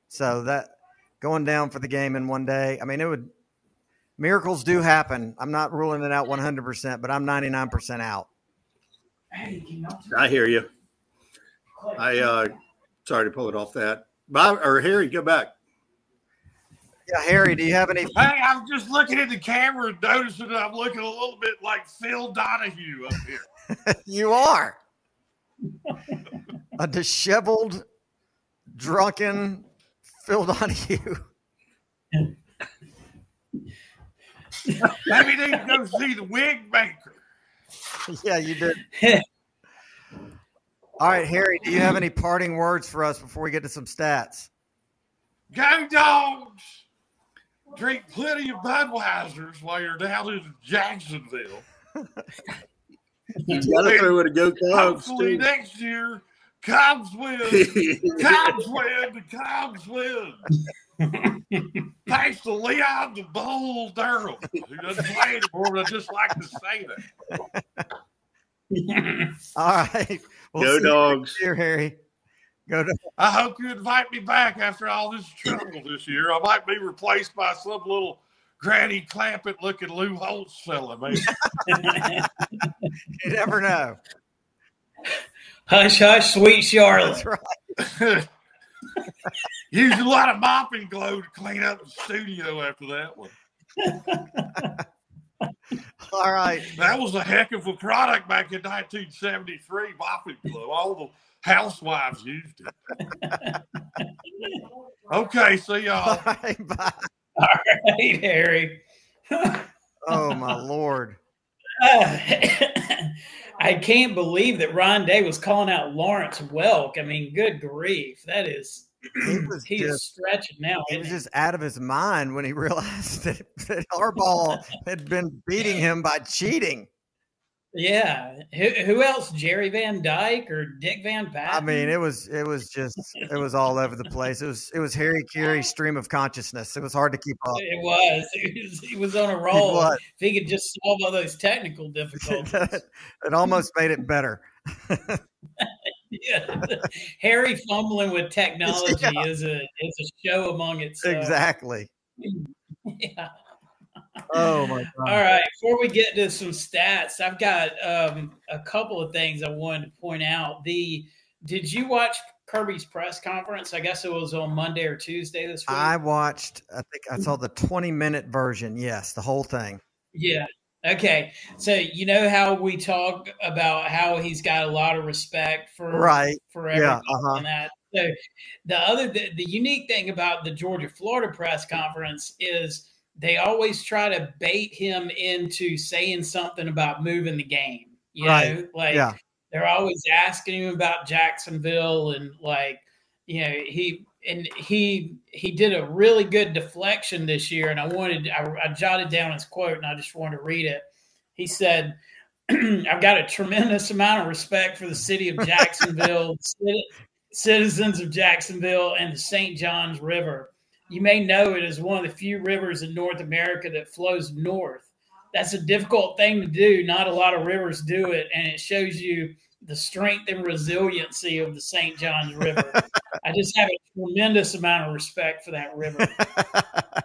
So that going down for the game in one day, I mean, it would miracles do happen. I'm not ruling it out 100%, but I'm 99% out. I hear you. I uh sorry to pull it off that. Bob or Harry, go back. Yeah, Harry, do you have any? Hey, I'm just looking at the camera and noticing that I'm looking a little bit like Phil Donahue up here. you are a disheveled, drunken Phil Donahue. Maybe need to go see the wig maker. Yeah, you did. All right, Harry, do you have any parting words for us before we get to some stats? Go dogs! Drink plenty of Budweisers while you're down in Jacksonville. You gotta throw it a go Cubs. Hopefully too. next year, Cubs win. Cubs win. The Cubs win. Thanks to Leon the Bull Durham, who doesn't play anymore, but I just like to say that. All right. Go see you dogs. next year, Harry. Go to I hope you invite me back after all this trouble this year. I might be replaced by some little Granny Clampett looking Lou Holtz fella, maybe. you never know. Hush, hush, sweet Charlotte. That's right. Used a lot of Mop & Glo to clean up the studio after that one. All right. That was a heck of a product back in 1973, Mop & Glo. All the housewives used it. Okay, see y'all. All right. Bye. All right, Harry. Oh my lord. I can't believe that Ron Day was calling out Lawrence Welk. I mean, good grief. That is He was he is just stretching now. he was he? just out of his mind when he realized that, that Harbaugh had been beating him by cheating. Yeah. Who, who else? Jerry Van Dyke or Dick Van Patten? I mean, it was it was just it was all over the place. It was it was Harry Carey's stream of consciousness. It was hard to keep up. It was. He was, was on a roll. If he could just solve all those technical difficulties. it almost made it better. yeah. Harry fumbling with technology Yeah. is a is a show among itself. Exactly. Yeah. Oh my god. All right. Before we get to some stats, I've got um, a couple of things I wanted to point out. The did you watch Kirby's press conference? I guess it was on Monday or Tuesday this week. I watched. I think I saw the twenty minute version. Yes, the whole thing. Yeah. Okay. So you know how we talk about how he's got a lot of respect for Right. for Yeah, everybody uh-huh. and that. So the other the, the unique thing about the Georgia Florida press conference is they always try to bait him into saying something about moving the game. You know, like Yeah. they're always asking him about Jacksonville and like you know he and he he did a really good deflection this year and I wanted I, I jotted down his quote and I just wanted to read it. He said, "I've got a tremendous amount of respect for the city of Jacksonville, citizens of Jacksonville, and the St. Johns River. You may know it is one of the few rivers in North America that flows north. That's a difficult thing to do. Not a lot of rivers do it, and it shows you the strength and resiliency of the St. Johns River. I just have a tremendous amount of respect for that river.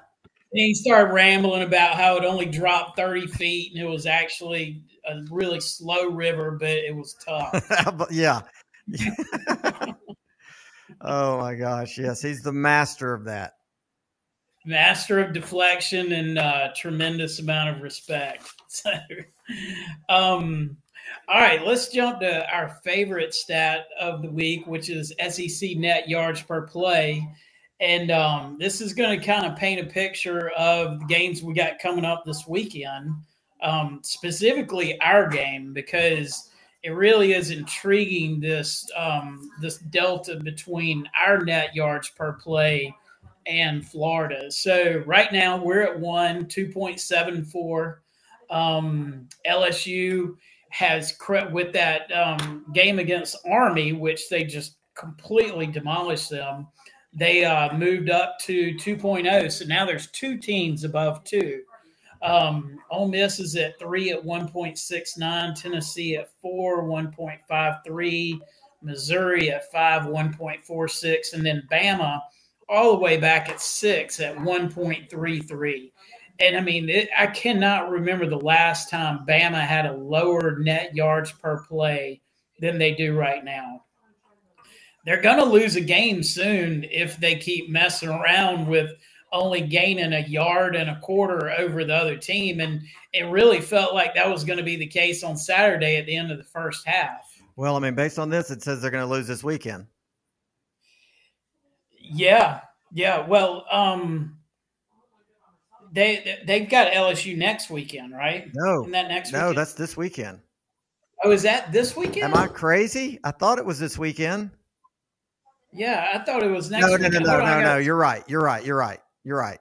And he started rambling about how it only dropped 30 feet and it was actually a really slow river, but it was tough. Yeah. oh my gosh. Yes, he's the master of that. Master of deflection and uh, tremendous amount of respect. So, um, all right, let's jump to our favorite stat of the week, which is SEC net yards per play. And um, this is going to kind of paint a picture of the games we got coming up this weekend, um, specifically our game, because it really is intriguing this um, this delta between our net yards per play and Florida. So right now we're at one, 2.74. Um, LSU has cre- with that um, game against Army, which they just completely demolished them. They uh, moved up to 2.0. So now there's two teams above two. Um, Ole Miss is at three at 1.69, Tennessee at four, 1.53, Missouri at five, 1.46, and then Bama all the way back at six at 1.33. And I mean, it, I cannot remember the last time Bama had a lower net yards per play than they do right now. they're going to lose a game soon if they keep messing around with only gaining a yard and a quarter over the other team. And it really felt like that was going to be the case on Saturday at the end of the first half. Well, I mean, based on this, it says they're going to lose this weekend. Yeah, yeah. Well, um, they they've got LSU next weekend, right? No, that next. no, weekend? that's this weekend. Oh, is that this weekend? Am I crazy? I thought it was this weekend. Yeah, I thought it was next. No, no, no, weekend. no, I no, got- no. You're right. You're right. You're right. You're right.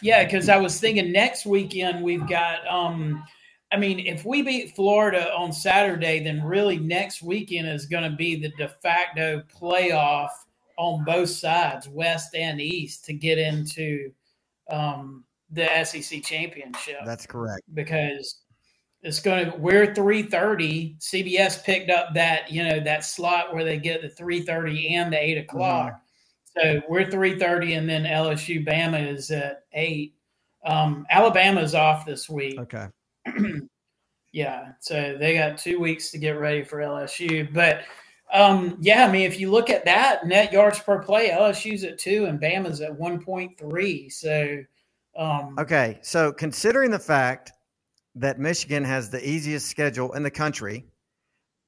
Yeah, because I was thinking next weekend we've got. um I mean, if we beat Florida on Saturday, then really next weekend is going to be the de facto playoff on both sides, West and East, to get into um, the SEC championship. That's correct. because it's going to we're 330 cbs picked up that you know that slot where they get the 330 and the 8 o'clock so we're 330 and then lsu bama is at 8 um, alabama's off this week Okay. yeah so they got two weeks to get ready for lsu but um, yeah i mean if you look at that net yards per play lsu's at 2 and bama's at 1.3 so um, Okay. So, considering the fact that Michigan has the easiest schedule in the country,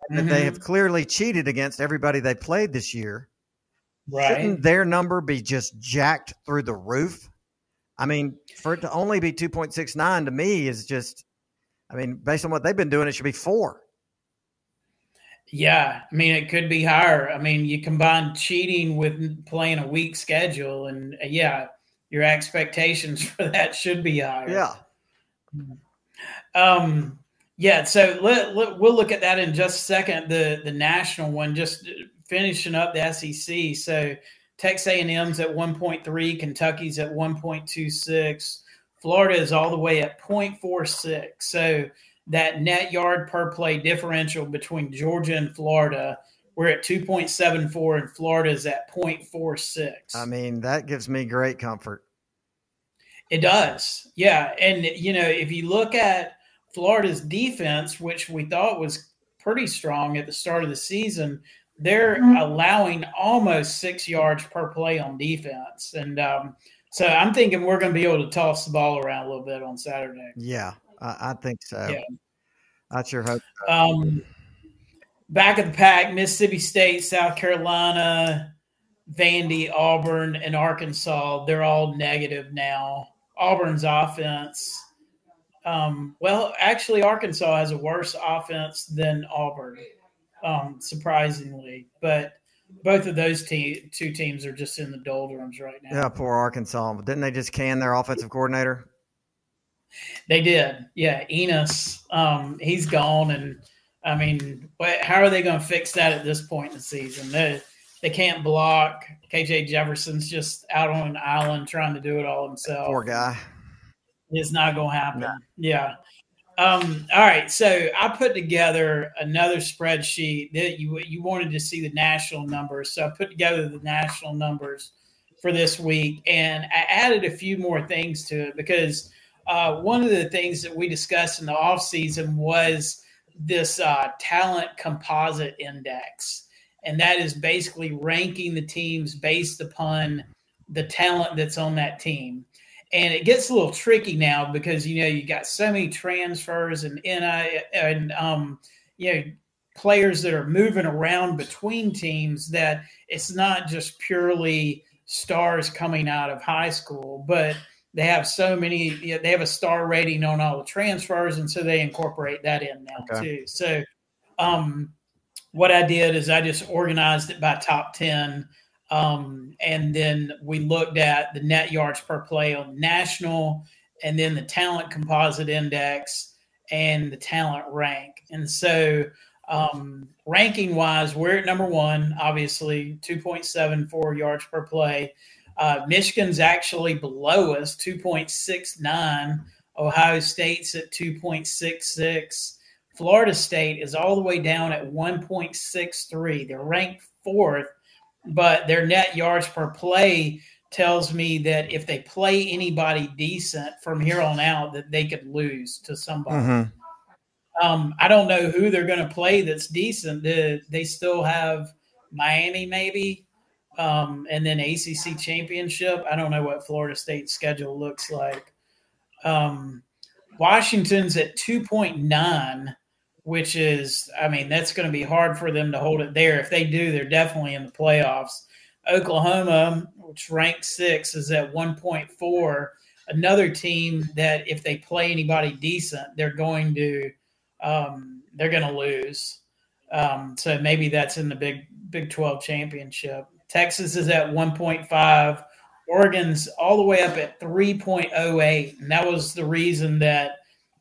and that they have clearly cheated against everybody they played this year, right shouldn't their number be just jacked through the roof? I mean, for it to only be 2.69 to me is just, I mean, based on what they've been doing, it should be four. Yeah, I mean, it could be higher. I mean, you combine cheating with playing a weak schedule, and uh, yeah, your expectations for that should be higher. Yeah. Um, yeah. So let, let, we'll look at that in just a second. The the national one, just finishing up the SEC. So Texas A&M's at one point three, Kentucky's at one point two six, Florida is all the way at 0.46. So that net yard per play differential between Georgia and Florida, we're at 2.74 and Florida is at 0.46. I mean, that gives me great comfort. It does. Yeah. And, you know, if you look at Florida's defense, which we thought was pretty strong at the start of the season, they're allowing almost six yards per play on defense. And um, so I'm thinking we're going to be able to toss the ball around a little bit on Saturday. Yeah, I, I think so. Yeah. I sure hope. Um, back of the pack, Mississippi State, South Carolina, Vandy, Auburn, and Arkansas, they're all negative now. Auburn's offense, um, well, actually, Arkansas has a worse offense than Auburn, um, surprisingly. But both of those te- two teams are just in the doldrums right now. Yeah, poor Arkansas. Didn't they just can their offensive coordinator? They did. Yeah. Enos, um, he's gone. And I mean, how are they going to fix that at this point in the season? They, they can't block. KJ Jefferson's just out on an island trying to do it all himself. Poor guy. It's not going to happen. Yeah. Um, all right. So I put together another spreadsheet that you you wanted to see the national numbers. So I put together the national numbers for this week, and I added a few more things to it because uh, one of the things that we discussed in the off season was this uh, talent composite index, and that is basically ranking the teams based upon the talent that's on that team. And it gets a little tricky now because you know you got so many transfers and NI and um, you know players that are moving around between teams that it's not just purely stars coming out of high school, but they have so many. You know, they have a star rating on all the transfers, and so they incorporate that in now Okay. too. So, um, what I did is I just organized it by top ten. Um, and then we looked at the net yards per play on national, and then the talent composite index and the talent rank. And so, um, ranking wise, we're at number one, obviously, 2.74 yards per play. Uh, Michigan's actually below us, 2.69. Ohio State's at 2.66. Florida State is all the way down at 1.63. They're ranked fourth but their net yards per play tells me that if they play anybody decent from here on out, that they could lose to somebody. Mhm. Um, I don't know who they're going to play that's decent. They, they still have Miami, maybe, um, and then ACC championship. I don't know what Florida State's schedule looks like. Um, Washington's at 2.9, which is, I mean, that's going to be hard for them to hold it there. If they do, they're definitely in the playoffs. Oklahoma, which ranks six, is at 1.4. Another team that if they play anybody decent, they're going to um, they're going to lose. Um, so maybe that's in the Big Big 12 championship. Texas is at 1.5. Oregon's all the way up at 3.08. And that was the reason that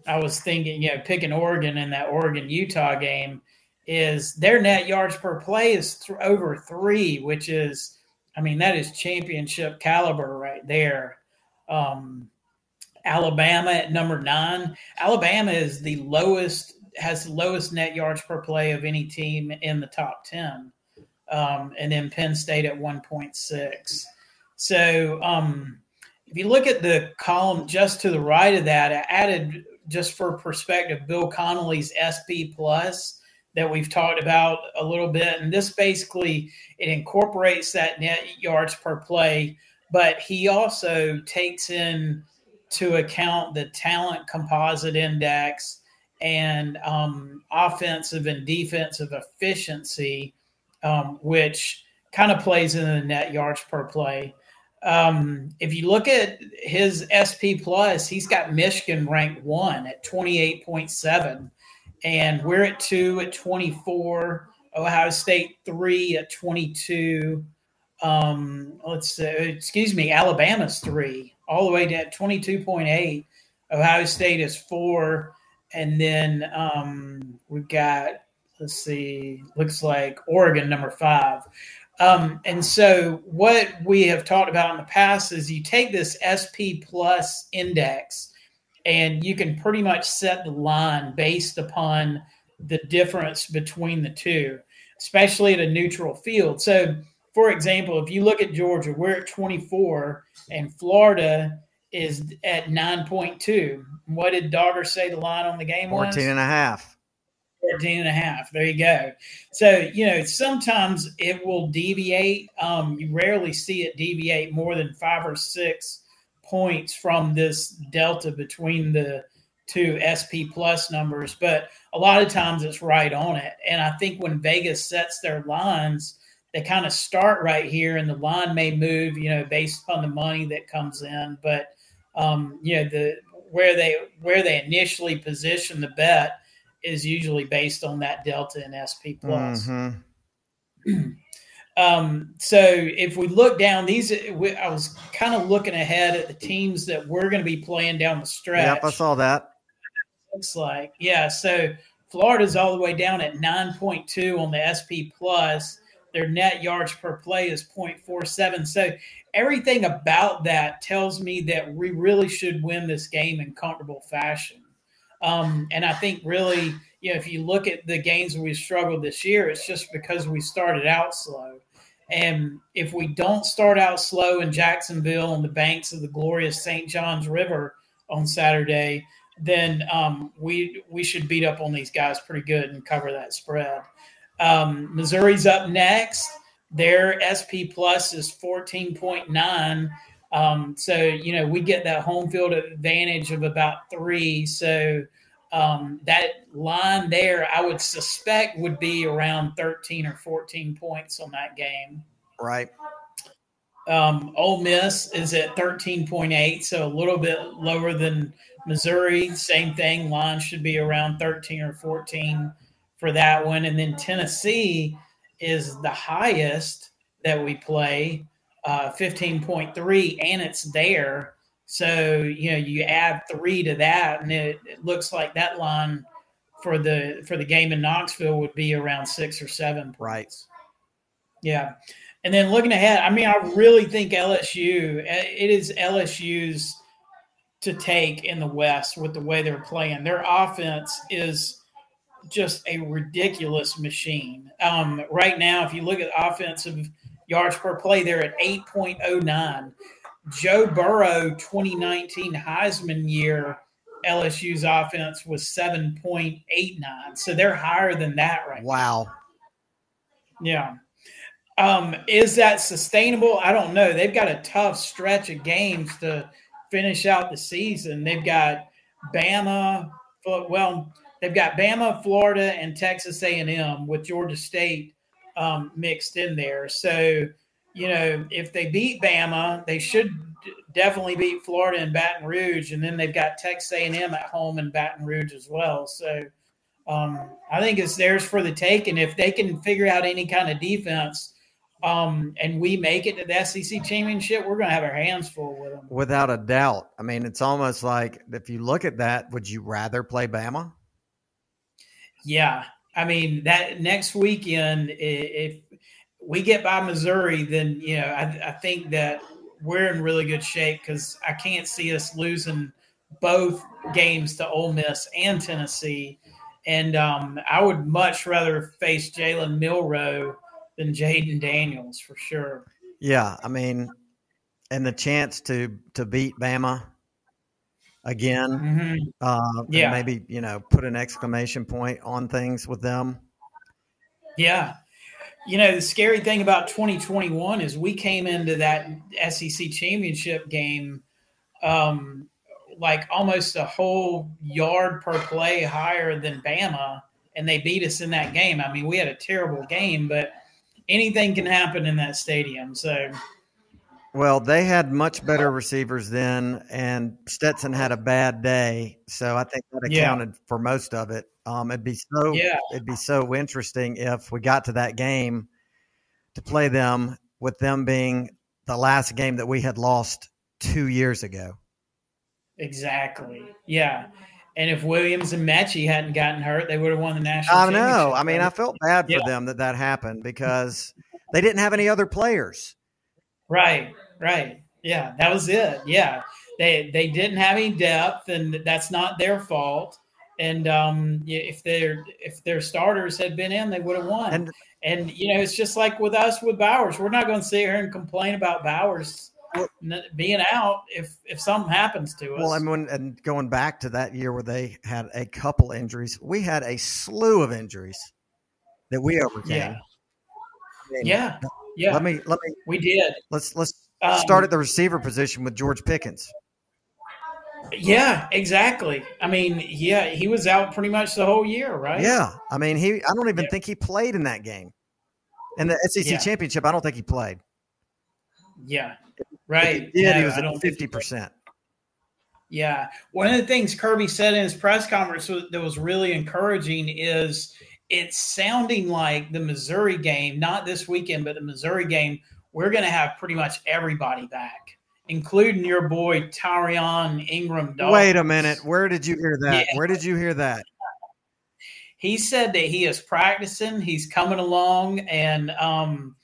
I was thinking, you know, picking Oregon in that Oregon Utah game is their net yards per play is th- over three, which is, I mean, that is championship caliber right there. Um, Alabama at number nine. Alabama is the lowest, has the lowest net yards per play of any team in the top 10. Um, and then Penn State at 1.6. So um, if you look at the column just to the right of that, I added just for perspective Bill Connelly's SP Plus that we've talked about a little bit, and this basically it incorporates that net yards per play, but he also takes in to account the talent composite index and um, offensive and defensive efficiency, um, which kind of plays in the net yards per play. Um, if you look at his SP plus, he's got Michigan ranked one at 28.7, and we're at two at 24. Ohio State three at 22. Um, let's say, excuse me, Alabama's three, all the way to 22.8. Ohio State is four, and then um, we've got let's see, looks like Oregon number five. Um, and so, what we have talked about in the past is you take this SP plus index and you can pretty much set the line based upon the difference between the two, especially at a neutral field. So, for example, if you look at Georgia, we're at 24 and Florida is at 9.2. What did Dawger say the line on the game 14 was? and a half. 14 and a half. There you go. So, you know, sometimes it will deviate. Um, you rarely see it deviate more than five or six points from this delta between the two SP plus numbers, but a lot of times it's right on it. And I think when Vegas sets their lines, they kind of start right here and the line may move, you know, based upon the money that comes in. But um, you know, the where they where they initially position the bet is usually based on that delta in SP plus. Mhm. Um, so if we look down these, we, I was kind of looking ahead at the teams that we're going to be playing down the stretch. Yep, I saw that. Looks like yeah. So Florida's all the way down at nine point two on the SP plus. Their net yards per play is 0.47. So everything about that tells me that we really should win this game in comfortable fashion. Um, and I think really, you know, if you look at the games we struggled this year, it's just because we started out slow. And if we don't start out slow in Jacksonville on the banks of the glorious St. Johns River on Saturday, then um, we we should beat up on these guys pretty good and cover that spread. Um, Missouri's up next. Their SP plus is fourteen point nine. Um, so you know we get that home field advantage of about three. So um, that line there, I would suspect, would be around thirteen or fourteen points on that game. Right. Um, Ole Miss is at 13.8, so a little bit lower than Missouri. Same thing. Line should be around 13 or 14 for that one. And then Tennessee is the highest that we play, uh, 15.3, and it's there. So, you know, you add three to that, and it, it looks like that line for the for the game in Knoxville would be around six or seven. Right. Yeah. And then looking ahead, I mean, I really think LSU, eh, it is LSU's to take in the West with the way they're playing. Their offense is just a ridiculous machine. Um, right now, if you look at offensive yards per play, they're at 8.09. Joe Burrow, 2019 Heisman year, LSU's offense was 7.89. So they're higher than that right now. Wow. Yeah. Um, is that sustainable? I don't know. They've got a tough stretch of games to finish out the season. They've got Bama. Well, they've got Bama, Florida, and Texas A&M with Georgia State um, mixed in there. So, you know, if they beat Bama, they should definitely beat Florida and Baton Rouge, and then they've got Texas A&M at home in Baton Rouge as well. So, um, I think it's theirs for the taking. if they can figure out any kind of defense um, and we make it to the SEC championship, we're going to have our hands full with them. Without a doubt. I mean, it's almost like if you look at that, would you rather play Bama? Yeah. I mean, that next weekend, if we get by Missouri, then, you know, I, I think that we're in really good shape because I can't see us losing both games to Ole Miss and Tennessee. And um, I would much rather face Jalen Milroe than Jayden Daniels for sure. Yeah, I mean, and the chance to to beat Bama again, mm-hmm. uh, yeah, maybe you know put an exclamation point on things with them. Yeah, you know the scary thing about 2021 is we came into that SEC championship game um, like almost a whole yard per play higher than Bama, and they beat us in that game. I mean, we had a terrible game, but anything can happen in that stadium. So, well, they had much better receivers then, and Stetson had a bad day, so I think that accounted yeah. for most of it. Um, it'd be so yeah. it'd be so interesting if we got to that game to play them with them being the last game that we had lost two years ago. Exactly. Yeah. And if Williams and Metchie hadn't gotten hurt, they would have won the national. I know. I mean, I felt bad for yeah. them that that happened because they didn't have any other players. Right. Right. Yeah, that was it. Yeah, they they didn't have any depth, and that's not their fault. And um, if their if their starters had been in, they would have won. And, and you know, it's just like with us with Bowers. We're not going to sit here and complain about Bowers being out if if something happens to us. Well, I mean, and going back to that year where they had a couple injuries, we had a slew of injuries that we overcame. Yeah. yeah. Yeah. Let me let me. We did. Let's let's um, start at the receiver position with George Pickens. Yeah, exactly. I mean, yeah, he was out pretty much the whole year, right? Yeah. I mean, he. I don't even yeah. think he played in that game. In the SEC yeah. championship, I don't think he played. Yeah, Right. He did. No, he was at fifty percent. Yeah. One of the things Kirby said in his press conference that was really encouraging is it's sounding like the Missouri game, not this weekend, but the Missouri game, we're going to have pretty much everybody back, including your boy Tyrion Ingram. Dawkins. Wait a minute. Where did you hear that? Yeah. Where did you hear that? He said that he is practicing, he's coming along, and um,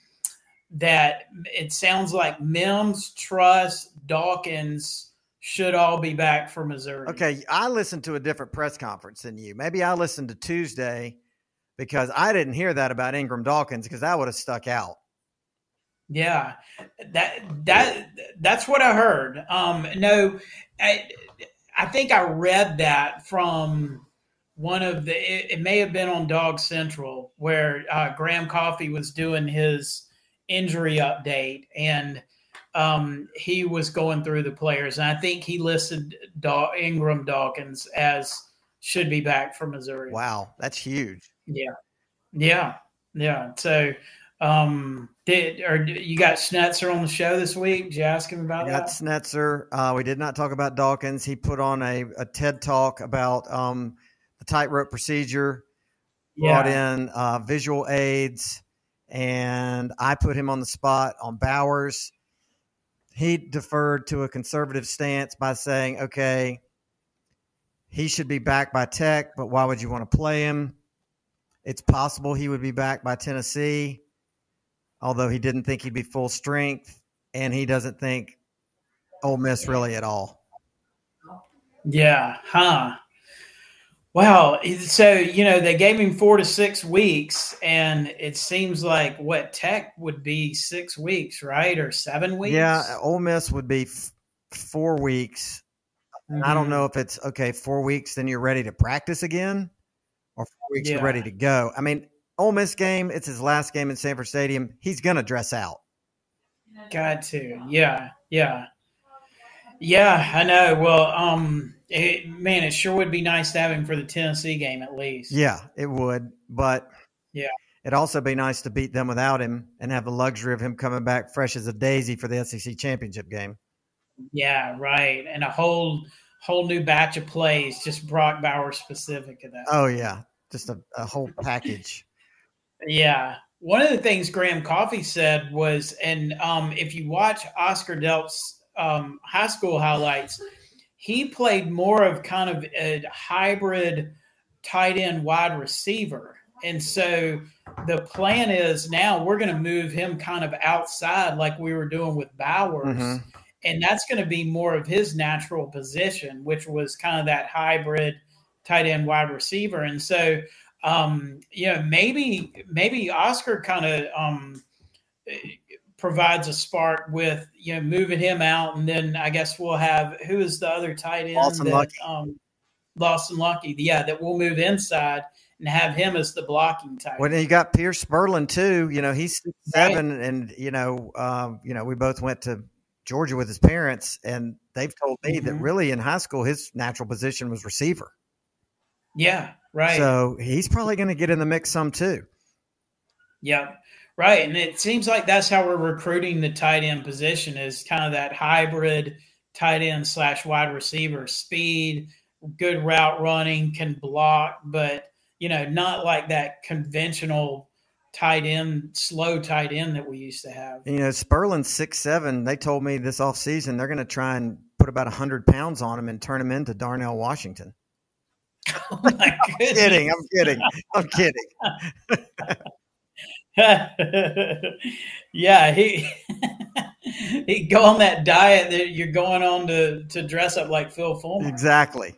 that it sounds like Mims, Truss, Dawkins should all be back for Missouri. Okay, I listened to a different press conference than you. Maybe I listened to Tuesday because I didn't hear that about Ingram Dawkins because that would have stuck out. Yeah, that that that's what I heard. Um, no, I I think I read that from one of the. It, it may have been on Dog Central where uh, Graham Coffee was doing his injury update, and um, he was going through the players, and I think he listed Daw- Ingram Dawkins as should be back for Missouri. Wow, that's huge. Yeah, yeah, yeah. So, um, did or you got Schnetzer on the show this week? Did you ask him about got that? Schnetzer. Uh, we did not talk about Dawkins. He put on a, a TED talk about um, the tightrope procedure. Yeah. Brought in uh, visual aids and I put him on the spot on Bowers. He deferred to a conservative stance by saying, okay, he should be back by Tech, but why would you want to play him? It's possible he would be back by Tennessee, although he didn't think he'd be full strength, and he doesn't think Ole Miss really at all. Yeah, huh? Wow. So, you know, they gave him four to six weeks, and it seems like what Tech would be six weeks, right? Or seven weeks? Yeah. Ole Miss would be f- four weeks. Mm-hmm. I don't mm-hmm. know if it's okay, four weeks, then you're ready to practice again, or four weeks yeah. ready to go. I mean, Ole Miss game, it's his last game in Sanford Stadium. He's going to dress out. Got to. Yeah. Yeah. Yeah, I know. Well, um, it, man, it sure would be nice to have him for the Tennessee game at least. Yeah, it would. But yeah, it'd also be nice to beat them without him and have the luxury of him coming back fresh as a daisy for the SEC championship game. Yeah, right. And a whole whole new batch of plays, just Brock Bowers specific of that. Oh yeah, just a, a whole package. yeah. One of the things Graham Coffee said was, and um, if you watch Oscar Delp's um, high school highlights, he played more of kind of a hybrid tight end wide receiver. And so the plan is now we're going to move him kind of outside like we were doing with Bowers. Mm-hmm. And that's going to be more of his natural position, which was kind of that hybrid tight end wide receiver. And so, um, you know, maybe, maybe Oscar kind of, um, provides a spark with you know moving him out, and then I guess we'll have who is the other tight end Lawson that Luckie. um, Lawson Luckie, yeah, that we'll move inside and have him as the blocking type. Well, you got Pearce Spurlin too. You know, he's seven, right. and you know, um, you know, we both went to Georgia with his parents, and they've told me mm-hmm. that really in high school his natural position was receiver. Yeah, right. So he's probably going to get in the mix some too. Yeah. Right. And it seems like that's how we're recruiting the tight end position is kind of that hybrid tight end slash wide receiver speed, good route running, can block, but you know, not like that conventional tight end, slow tight end that we used to have. You know, Spurlin's six seven. They told me this off season they're going to try and put about hundred pounds on him and turn him into Darnell Washington. Oh my I'm kidding. I'm kidding. I'm kidding. yeah, he he go on that diet that you're going on to to dress up like Phil Fulmer. Exactly.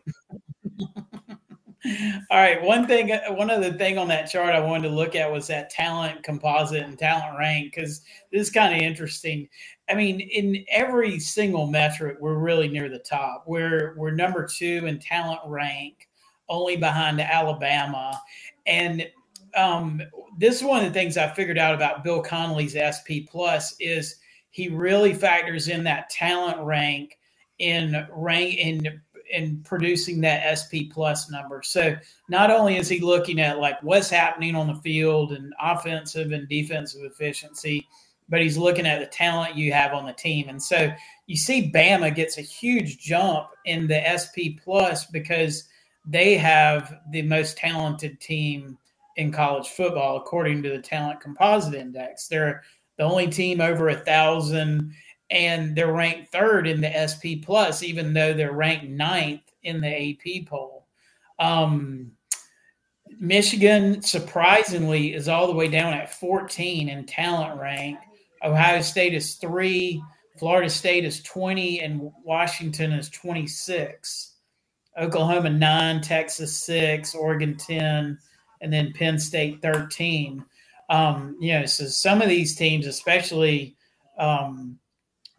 All right, one thing, one other thing on that chart I wanted to look at was that talent composite and talent rank because this is kind of interesting. I mean, in every single metric, we're really near the top. We're we're number two in talent rank, only behind Alabama, and um, this is one of the things I figured out about Bill Connelly's SP Plus is he really factors in that talent rank in rank in in producing that SP plus number. So not only is he looking at like what's happening on the field and offensive and defensive efficiency, but he's looking at the talent you have on the team. And so you see Bama gets a huge jump in the SP plus because they have the most talented team in college football, according to the Talent Composite Index. They're the only team over a thousand, and they're ranked third in the SP Plus, even though they're ranked ninth in the AP poll. Um, Michigan, surprisingly, is all the way down at 14 in talent rank. Ohio State is three, Florida State is 20, and Washington is 26. Oklahoma nine, Texas six, Oregon 10, and then Penn State 13. Um, you know, so some of these teams, especially um,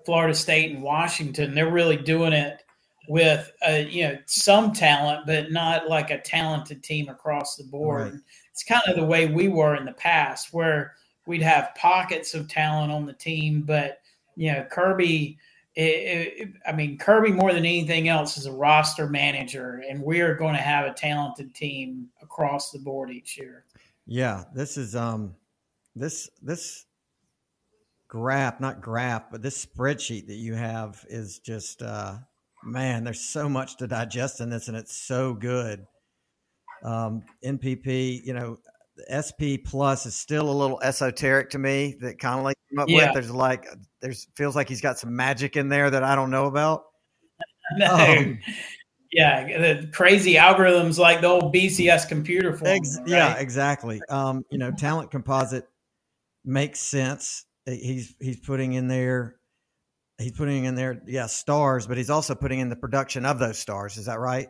Florida State and Washington, they're really doing it with uh, you know some talent, but not like a talented team across the board. Right. It's kind of the way we were in the past, where we'd have pockets of talent on the team, but you know Kirby it, it, I mean, Kirby more than anything else is a roster manager, and we are going to have a talented team across the board each year. Yeah, this is um, this this graph, not graph, but this spreadsheet that you have is just uh, man. There's so much to digest in this, and it's so good. Um, NPP, you know, SP plus is still a little esoteric to me. That kind of like came up yeah. with. There's like there's feels like he's got some magic in there that I don't know about. No. Um, yeah, the crazy algorithms like the old BCS computer form. Ex- right? Yeah, exactly. Um, you know, talent composite makes sense. He's he's putting in there he's putting in there yeah stars, but he's also putting in the production of those stars. Is that right?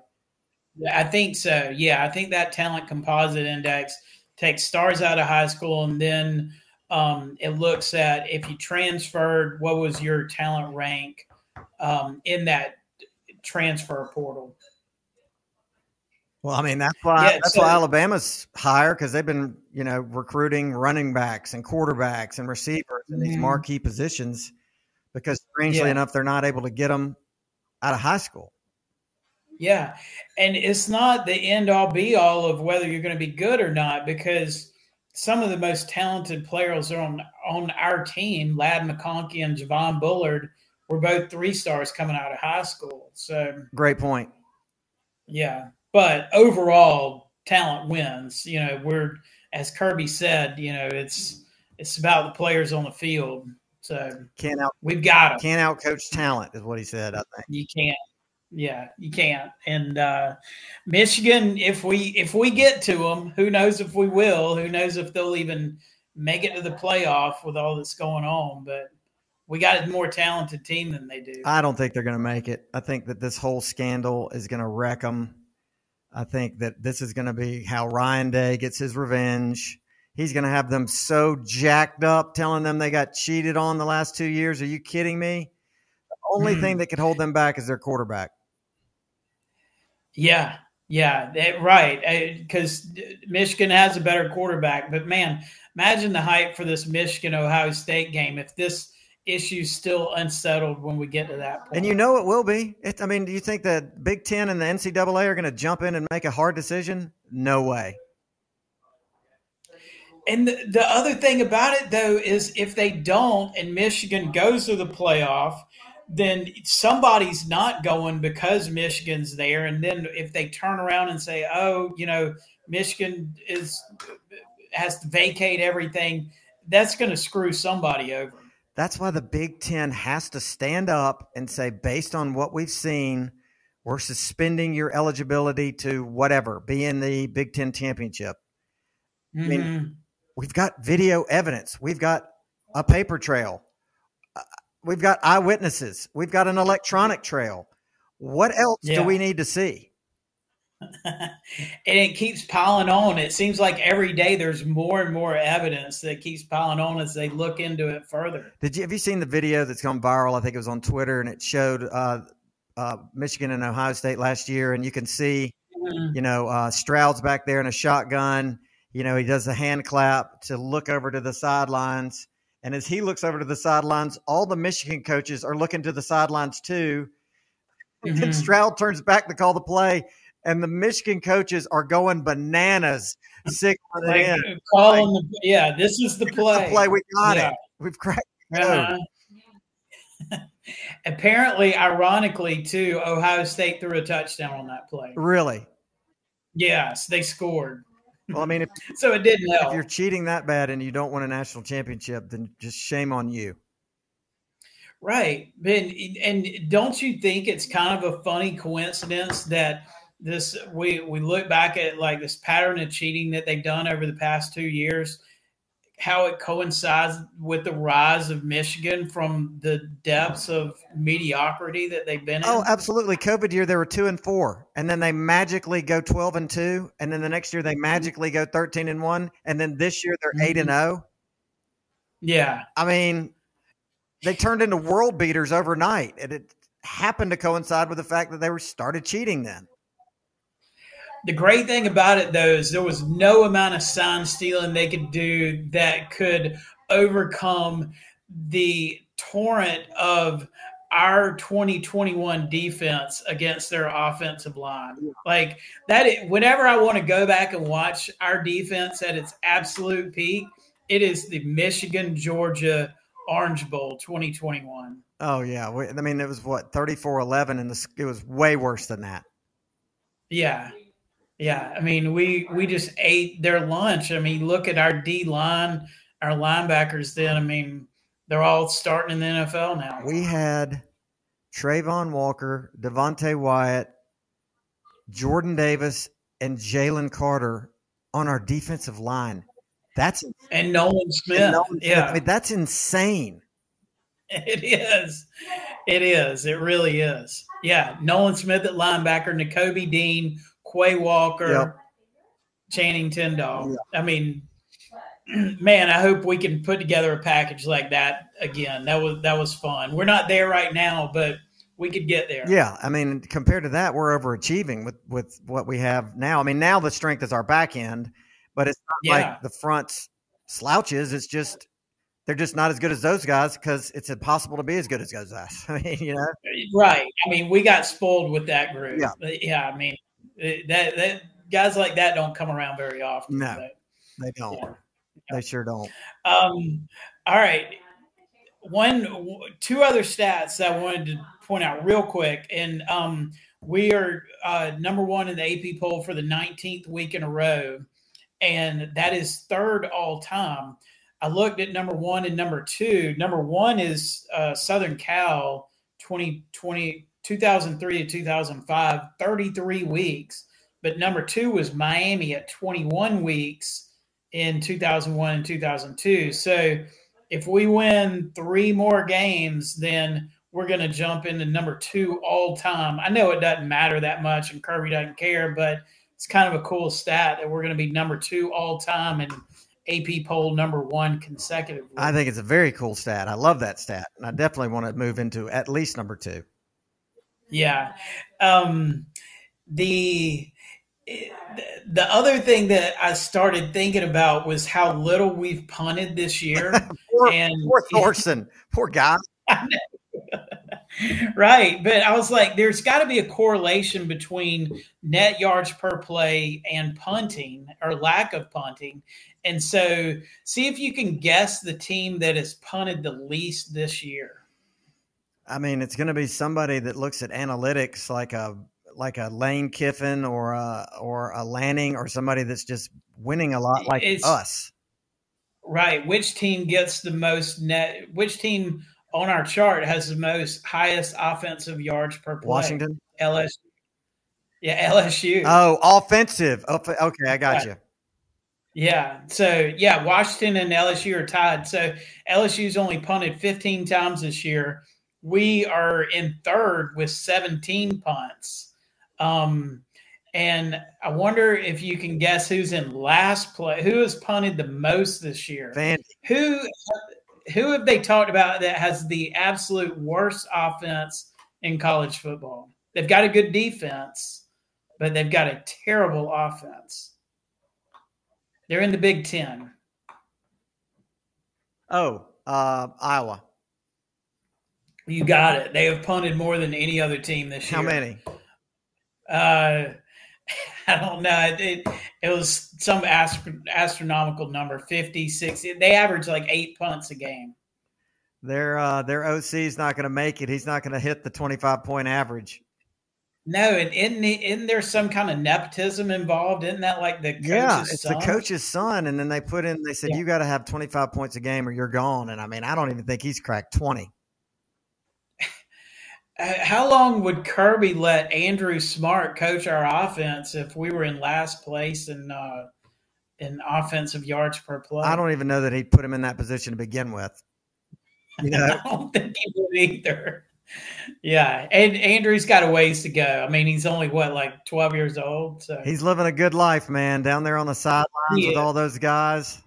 Yeah, I think so. Yeah, I think that talent composite index takes stars out of high school and then um, it looks at if you transferred, what was your talent rank um, in that transfer portal? Well, I mean that's why Yeah, that's so- why Alabama's higher because they've been you know recruiting running backs and quarterbacks and receivers in these Mhm. marquee positions because strangely Yeah. enough they're not able to get them out of high school. Yeah. And it's not the end all be all of whether you're going to be good or not because some of the most talented players on on our team, Ladd McConkey and Javon Bullard, were both three stars coming out of high school. So Great point. yeah. But overall, talent wins. You know, we're as Kirby said, you know, it's it's about the players on the field. So Can't out we've got them. can't outcoach talent is what he said. I think. You can't. Yeah, you can't. And uh, Michigan, if we if we get to them, who knows if we will? Who knows if they'll even make it to the playoff with all that's going on? But we got a more talented team than they do. I don't think they're going to make it. I think that this whole scandal is going to wreck them. I think that this is going to be how Ryan Day gets his revenge. He's going to have them so jacked up, telling them they got cheated on the last two years. Are you kidding me? The only Hmm. thing that could hold them back is their quarterback. Yeah, yeah, that, right. Because Michigan has a better quarterback, but man, imagine the hype for this Michigan Ohio State game if this issue's still unsettled when we get to that point. And you know it will be. It, I mean, do you think that Big Ten and the NCAA are going to jump in and make a hard decision? No way. And the, the other thing about it, though, is if they don't and Michigan goes to the playoff, then somebody's not going because Michigan's there. And then if they turn around and say, oh, you know, Michigan is has to vacate everything, that's going to screw somebody over. That's why the Big Ten has to stand up and say, based on what we've seen, we're suspending your eligibility to whatever, be in the Big Ten championship. I mean, Mhm. We've got video evidence. We've got a paper trail. Uh, We've got eyewitnesses. We've got an electronic trail. What else Yeah. do we need to see? and it keeps piling on. It seems like every day there's more and more evidence that keeps piling on as they look into it further. Did you have you seen the video that's gone viral? I think it was on Twitter, and it showed uh, uh, Michigan and Ohio State last year, and you can see, Mhm. you know, uh, Stroud's back there in a shotgun. You know, he does a hand clap to look over to the sidelines, and as he looks over to the sidelines, all the Michigan coaches are looking to the sidelines too. And Mhm. Stroud turns back to call the play, and the Michigan coaches are going bananas, signaling Like, in. calling the yeah, this is the play. the play, we got Yeah. it. We've cracked the code. Uh-huh. Apparently, ironically, too, Ohio State threw a touchdown on that play. Really? Yes, they scored. Well, I mean, if, So it didn't if help. you're cheating that bad and you don't win a national championship, then just shame on you. Right. And, and don't you think it's kind of a funny coincidence that this we we look back at like this pattern of cheating that they've done over the past two years, how it coincides with the rise of Michigan from the depths of mediocrity that they've been in. Oh, absolutely. COVID year, they were two and four, and then they magically go 12 and two, and then the next year they magically go 13 and one, and then this year they're 8 and mm-hmm. oh. yeah. I mean, they turned into world beaters overnight, and it happened to coincide with the fact that they were started cheating then. The great thing about it, though, is there was no amount of sign stealing they could do that could overcome the torrent of our 2021 defense against their offensive line. Like that, whenever I want to go back and watch our defense at its absolute peak, it is the Michigan Georgia Orange Bowl 2021. Oh yeah, I mean it was what 34-11, and the, it was way worse than that. Yeah. Yeah. I mean, we we just ate their lunch. I mean, look at our D line, our linebackers then. I mean, they're all starting in the NFL now. We had Travon Walker, Devonte Wyatt, Jordan Davis, and Jalen Carter on our defensive line. That's And Nolan Smith. and Nolan Smith. yeah. I mean, that's insane. It is. It is. It really is. Yeah. Nolan Smith at linebacker, Nakobe Dean, Quay Walker, Yep. Channing Tindall. I mean, man, I hope we can put together a package like that again. That was that was fun. We're not there right now, but we could get there. Yeah, I mean, compared to that, we're overachieving with with what we have now. I mean, now the strength is our back end, but it's not Yeah. like the front slouches. It's just they're just not as good as those guys because it's impossible to be as good as those guys. I mean, you know, Right. I mean, we got spoiled with that group. Yeah. But, yeah. I mean, it- that that guys like that don't come around very often. No. they don't. Yeah. They sure don't. Um, all right. One, two other stats that I wanted to point out real quick, and um, we are uh, number one in the AP poll for the 19th week in a row, and that is third all time. I looked at number one and number two. Number one is uh, Southern Cal 2020, 2003 to 2005, 33 weeks. But number two was Miami at 21 weeks in 2001 and 2002. So if we win three more games, then we're going to jump into number two all time. I know it doesn't matter that much and Kirby doesn't care, but it's kind of a cool stat that we're going to be number two all time and AP poll number one consecutively. I think it's a very cool stat. I love that stat, and I definitely want to move into at least number two. Yeah. Um, the the other thing that I started thinking about was how little we've punted this year. Poor, and poor Thorson, poor guy. right. But I was like, there's got to be a correlation between net yards per play and punting or lack of punting. And so see if you can guess the team that has punted the least this year. I mean, it's going to be somebody that looks at analytics like a like a Lane Kiffin or a or a Lanning or somebody that's just winning a lot like It's- us. Right. Which team gets the most net? Which team on our chart has the most highest offensive yards per play? Washington. LSU. Yeah, LSU. Oh, offensive. Okay, I got Right. you. Yeah. So yeah, Washington and LSU are tied. So LSU's only punted 15 times this year. We are in third with 17 punts. Um, and I wonder if you can guess who's in last place. Who has punted the most this year? Van Who who have they talked about that has the absolute worst offense in college football? They've got a good defense, but they've got a terrible offense. They're in the Big Ten. Oh, uh, Iowa. You got it. They have punted more than any other team this year. How many? Uh, I don't know. It, it, it was some astro- astronomical number 50, 60. They average like eight punts a game. Their uh, their is not going to make it. He's not going to hit the 25 point average. No, and isn't, isn't there some kind of nepotism involved? Isn't that like the yeah, it's son? the coach's son? And then they put in, they said, yeah. you got to have 25 points a game or you're gone. And I mean, I don't even think he's cracked 20. How long would Kirby let Andrew Smart coach our offense if we were in last place in uh, in offensive yards per play? I don't even know that he'd put him in that position to begin with. You know, I don't think he would either. Yeah, and Andrew's got a ways to go. I mean, he's only what like twelve years old. So he's living a good life, man, down there on the sidelines with all those guys.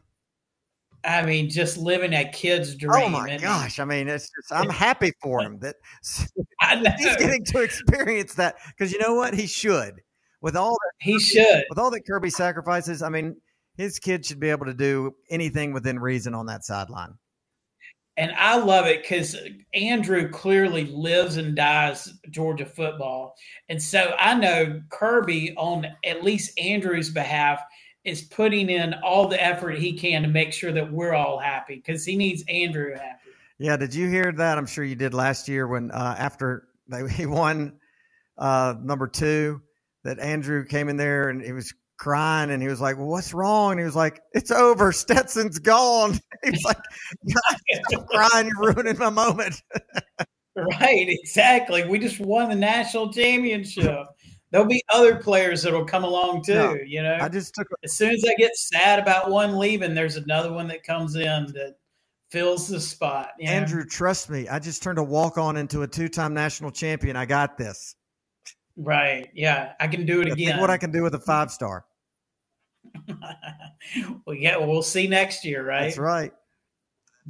I mean, just living that kid's oh dream. Oh my and- gosh! I mean, it's just I'm happy for him that he's getting to experience that because you know what he should with all that he should. with all that Kirby sacrifices. I mean, his kid should be able to do anything within reason on that sideline. And I love it because Andrew clearly lives and dies Georgia football. And so I know Kirby, on at least Andrew's behalf, is putting in all the effort he can to make sure that we're all happy because he needs Andrew happy. Yeah, did you hear that? I'm sure you did last year when uh, after they, he won uh, number two, that Andrew came in there and he was crying and he was like, well, "What's wrong?" And he was like, "It's over. Stetson's gone." He's like, crying. You're ruining my moment." Right, exactly. We just won the national championship. There'll be other players that'll come along too, No, you know. I just took. as soon as I get sad about one leaving, there's another one that comes in that fills the spot. you know? Andrew, trust me. I just turned a walk on into a two time national champion. I got this. Right. Yeah. I can do it again. what I can do with a five star. well, yeah, we'll see next year, right? That's right.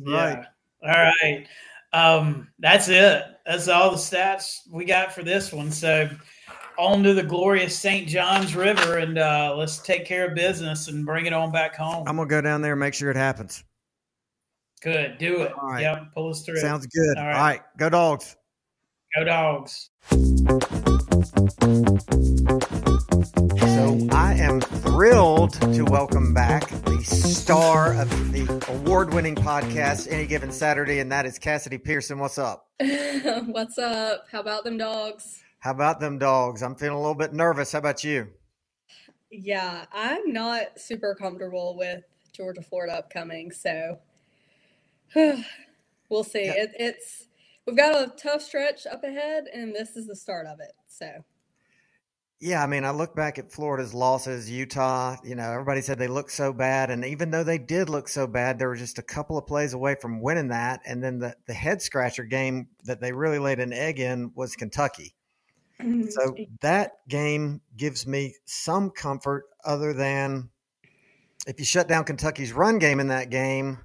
Yeah. All right. Um, that's it. That's all the stats we got for this one. So on to the glorious St. Johns River and uh, let's take care of business and bring it on back home. I'm gonna go down there and make sure it happens. Good, do it. All right. Yep, pull us through. Sounds good. All All right. right, go dogs. Go dogs. So I am thrilled to welcome back the star of the award-winning podcast Any Given Saturday, and that is Cassidy Pearson. What's up? What's up? How about them dogs? How about them dogs? I'm feeling a little bit nervous. How about you? Yeah, I'm not super comfortable with Georgia Florida upcoming, so we'll see. Yeah. It, it's we've got a tough stretch up ahead, and this is the start of it. So Yeah, I mean, I look back at Florida's losses, Utah, you know, everybody said they looked so bad. And even though they did look so bad, they were just a couple of plays away from winning that. And then the, the head scratcher game that they really laid an egg in was Kentucky. So that game gives me some comfort other than if you shut down Kentucky's run game in that game,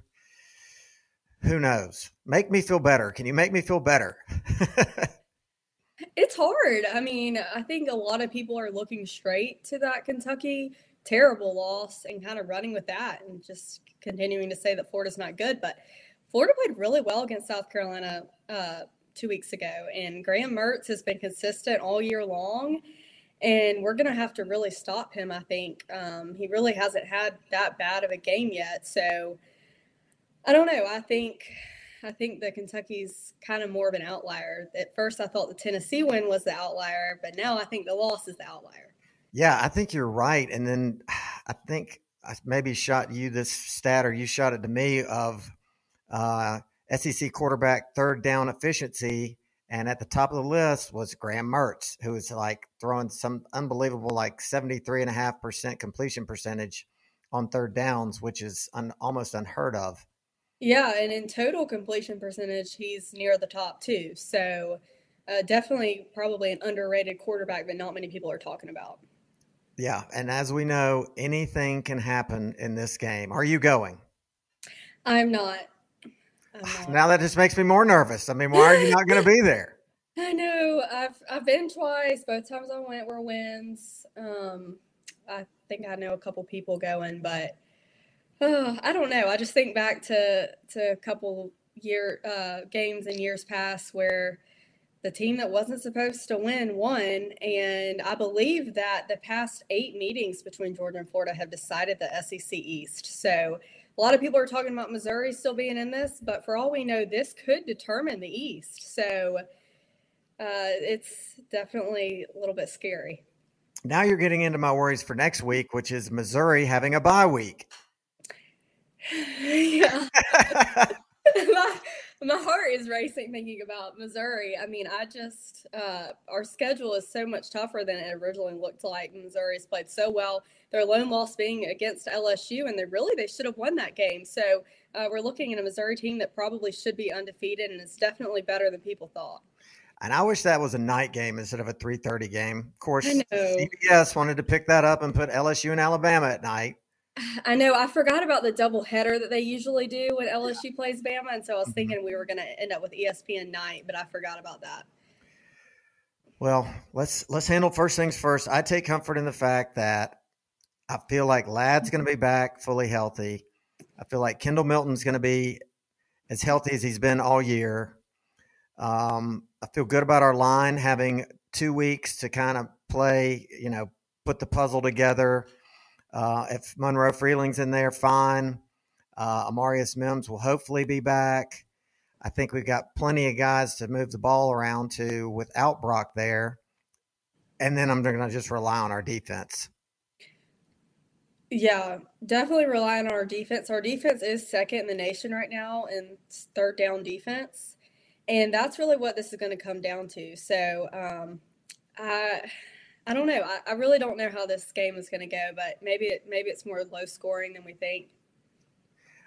who knows? Make me feel better. Can you make me feel better? it's hard. I mean, I think a lot of people are looking straight to that Kentucky terrible loss and kind of running with that and just continuing to say that Florida's not good. But Florida played really well against South Carolina uh, two weeks ago, and Graham Mertz has been consistent all year long. And we're going to have to really stop him, I think. Um, he really hasn't had that bad of a game yet. So I don't know. I think I think the Kentucky's kind of more of an outlier. At first, I thought the Tennessee win was the outlier, but now I think the loss is the outlier. Yeah, I think you're right. And then I think I maybe shot you this stat or you shot it to me of uh, SEC quarterback third down efficiency. And at the top of the list was Graham Mertz, who was like throwing some unbelievable, like 73.5% completion percentage on third downs, which is un- almost unheard of. Yeah, and in total completion percentage, he's near the top too. So uh, definitely, probably an underrated quarterback that not many people are talking about. Yeah. And as we know, anything can happen in this game. Are you going? I'm not. I'm. Now that just makes me more nervous. I mean, why are you not going to be there? I know. I've I've been twice. Both times I went were wins. Um, I think I know a couple people going, but uh, I don't know. I just think back to to a couple year uh, games in years past where the team that wasn't supposed to win won, and I believe that the past eight meetings between Georgia and Florida have decided the SEC East. So a lot of people are talking about Missouri still being in this, but for all we know, this could determine the East. So uh, it's definitely a little bit scary. Now you're getting into my worries for next week, which is Missouri having a bye week. yeah. my, heart is racing thinking about Missouri. I mean, I just, uh, our schedule is so much tougher than it originally looked like. Missouri's played so well. Their lone loss being against LSU, and they really, they should have won that game. So uh, we're looking at a Missouri team that probably should be undefeated, and it's definitely better than people thought. And I wish that was a night game instead of a 3:30 game. Of course, CBS wanted to pick that up and put LSU and Alabama at night. I know. I forgot about the double header that they usually do when LSU plays Bama, and so I was thinking we were going to end up with ESPN night, but I forgot about that. Well, let's let's handle first things first. I take comfort in the fact that I feel like Ladd's going to be back fully healthy. I feel like Kendall Milton's going to be as healthy as he's been all year. Um, I feel good about our line having two weeks to kind of play, you know, put the puzzle together. Uh, if Monroe Freeling's in there, fine. Uh, Amarius Mims will hopefully be back. I think we've got plenty of guys to move the ball around to without Brock there. And then I'm going to just rely on our defense. Yeah, definitely rely on our defense. Our defense is second in the nation right now in third down defense. And that's really what this is going to come down to. So, um, I I don't know. I, I really don't know how this game is going to go, but maybe it maybe it's more low scoring than we think.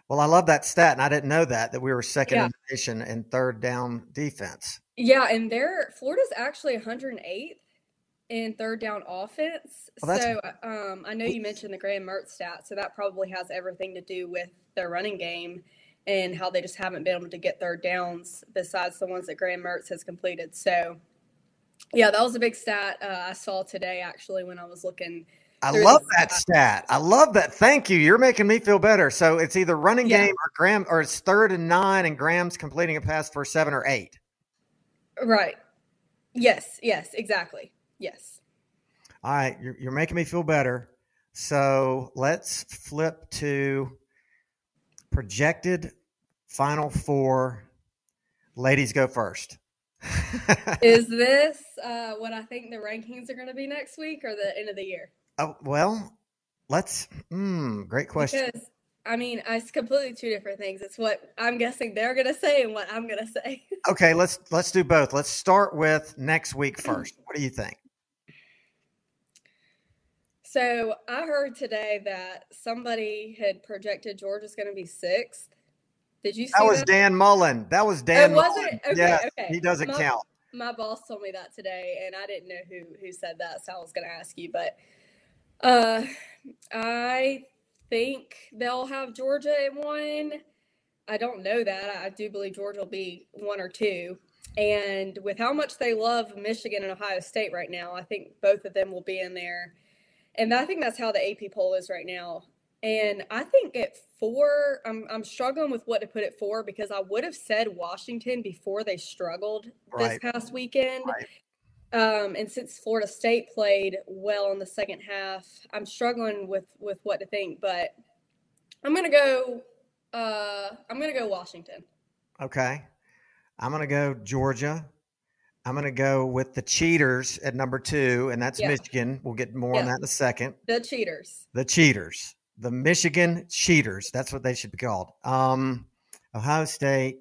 Well, I love that stat, and I didn't know that that we were second Yeah. in the nation in third down defense. Yeah, and they're Florida's actually 108th in third down offense. Well, so um, I know you mentioned the Graham Mertz stat, so that probably has everything to do with their running game. and how they just haven't been able to get third downs besides the ones that Graham Mertz has completed. So, yeah, that was a big stat uh, I saw today actually when I was looking. I love that stat. I love that. Thank you. You're making me feel better. So it's either running Yeah. game or Graham, or it's third and nine, and Graham's completing a pass for seven or eight. Right. Yes. Yes. Exactly. Yes. All right, you're, you're making me feel better. So let's flip to projected final four. Ladies go first. Is this uh, what I think the rankings are going to be next week or the end of the year? Oh, well, let's. Mm, great question. Because I mean, it's completely two different things. It's what I'm guessing they're going to say and what I'm going to say. Okay, let's let's do both. Let's start with next week first. What do you think? So I heard today that somebody had projected Georgia's going to be sixth. Did you That was that? Dan Mullen. That was Dan. oh, was Mullen. it? Okay, yes, okay. he doesn't my, count. My boss told me that today, and I didn't know who who said that, so I was going to ask you. But uh, I think they'll have Georgia at one. I don't know that. I do believe Georgia will be one or two. And with how much they love Michigan and Ohio State right now, I think both of them will be in there. And I think that's how the AP poll is right now. And I think at four, I'm, I'm struggling with what to put it for because I would have said Washington before they struggled this past weekend. Right. Um, and since Florida State played well in the second half, I'm struggling with with what to think. But I'm gonna go. Uh, I'm gonna go Washington. Okay, I'm gonna go Georgia. I'm gonna go with the cheaters at number two, and that's Yeah. Michigan. We'll get more on that in a second. The cheaters. The cheaters, the Michigan cheaters. That's what they should be called. Um, Ohio State.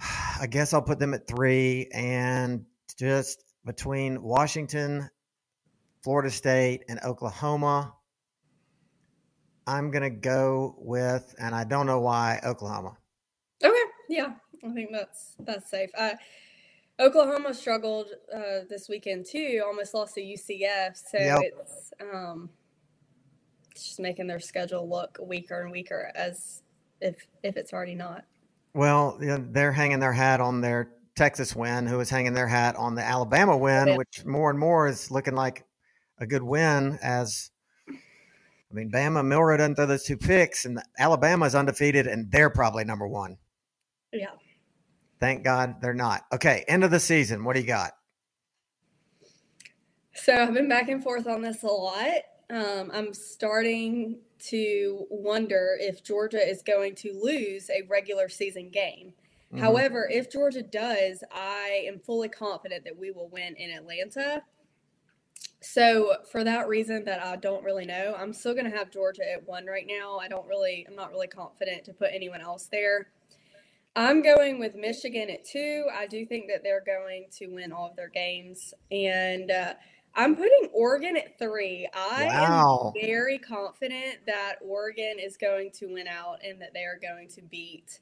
I guess I'll put them at three, and just between Washington, Florida State, and Oklahoma. I'm gonna go with, and I don't know why Oklahoma. Okay, yeah, I think that's that's safe. Uh, Oklahoma struggled uh, this weekend too. Almost lost to UCF, so Yep. it's um, it's just making their schedule look weaker and weaker as if if it's already not. Well, you know, they're hanging their hat on their Texas win, who is hanging their hat on the Alabama win, which more and more is looking like a good win. As I mean, Bama Milroe doesn't throw those two picks, and Alabama is undefeated, and they're probably number one. Yeah. Thank God they're not. Okay, end of the season. What do you got? So I've been back and forth on this a lot. Um, I'm starting to wonder if Georgia is going to lose a regular season game. Mhm. However, if Georgia does, I am fully confident that we will win in Atlanta. So for that reason that I don't really know, I'm still going to have Georgia at one right now. I don't really, I'm not really confident to put anyone else there. I'm going with Michigan at two. I do think that they're going to win all of their games. And uh, I'm putting Oregon at three. I Wow. am very confident that Oregon is going to win out and that they are going to beat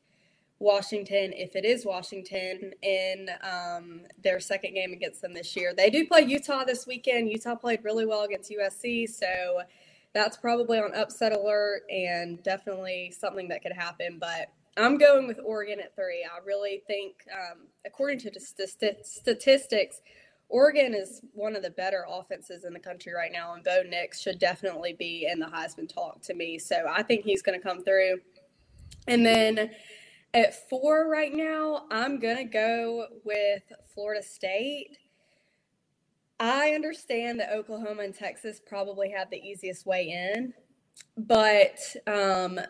Washington if it is Washington in um, their second game against them this year. They do play Utah this weekend. Utah played really well against USC, so that's probably on upset alert and definitely something that could happen. But I'm going with Oregon at three. I really think, um, according to the st- statistics, Oregon is one of the better offenses in the country right now, and Bo Nix should definitely be in the Heisman talk to me. So I think he's going to come through. And then at four right now, I'm going to go with Florida State. I understand that Oklahoma and Texas probably have the easiest way in, but um,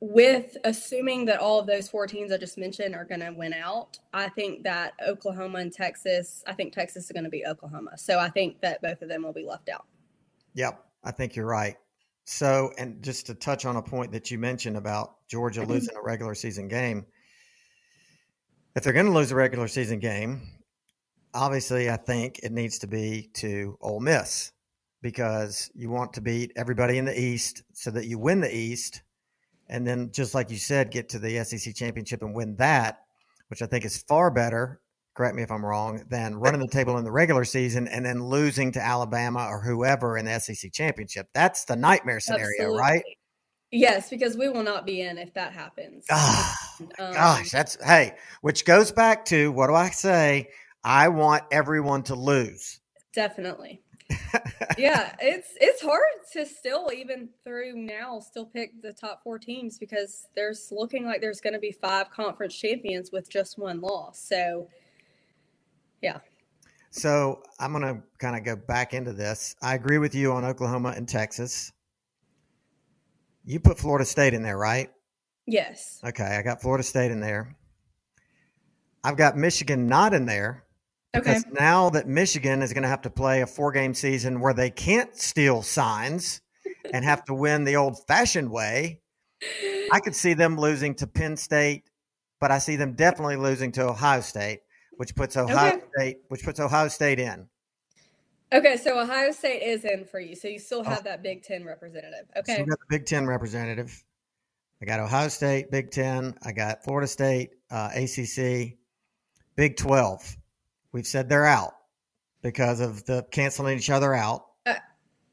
with assuming that all of those four teams I just mentioned are going to win out, I think that Oklahoma and Texas, I think Texas is going to be Oklahoma. So I think that both of them will be left out. Yep, I think you're right. So, and just to touch on a point that you mentioned about Georgia mm-hmm. losing a regular season game, if they're going to lose a regular season game, obviously I think it needs to be to Ole Miss because you want to beat everybody in the East so that you win the East, and then just like you said, get to the SEC championship and win that, which I think is far better. Correct me if I'm wrong. Than running the table in the regular season and then losing to Alabama or whoever in the SEC championship. That's the nightmare scenario, right? Yes, because we will not be in if that happens. Ah, Um, gosh, that's hey, which goes back to what do I say? I want everyone to lose. Definitely. yeah, it's it's hard to still even through now still pick the top four teams because there's looking like there's going to be five conference champions with just one loss. So, yeah. So I'm going to kind of go back into this. I agree with you on Oklahoma and Texas. You put Florida State in there, right? Yes. Okay, I got Florida State in there. I've got Michigan not in there Okay. because now that Michigan is going to have to play a four game season where they can't steal signs and have to win the old fashioned way, I could see them losing to Penn State, but I see them definitely losing to Ohio State, which puts Ohio Okay. State, which puts Ohio State in. Okay, so Ohio State is in for you. So you still Oh. have that Big Ten representative. Okay. got the Big Ten representative. I got Ohio State, Big Ten. I got Florida State, uh, ACC, Big Twelve. We've said they're out because of the canceling each other out.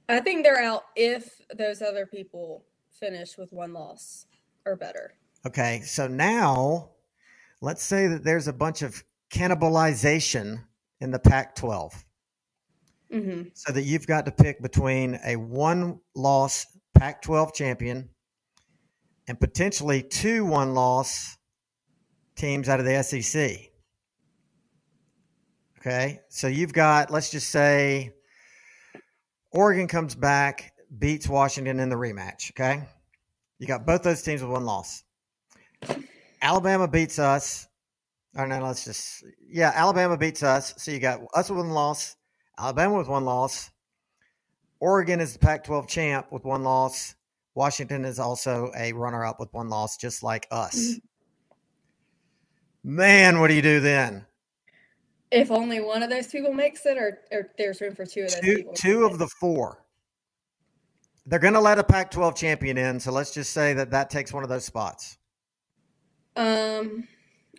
I think they're out if those other people finish with one loss or better. Okay, so now let's say that there's a bunch of cannibalization in the Pac 12. hmm So that you've got to pick between a one loss Pac 12 champion and potentially two one loss teams out of the SEC. Okay, so you've got, let's just say, Oregon comes back, beats Washington in the rematch. Okay, you got both those teams with one loss. Alabama beats us. Or no, let's just yeah, Alabama beats us. So you got us with one loss, Alabama with one loss. Oregon is the Pac-12 champ with one loss. Washington is also a runner-up with one loss, just like us. Mm-hmm. Man, what do you do then? If only one of those people makes it, or, or there's room for two of those Two, people. two of the four. They're going to let a Pac-12 champion in, so let's just say that that takes one of those spots. Um,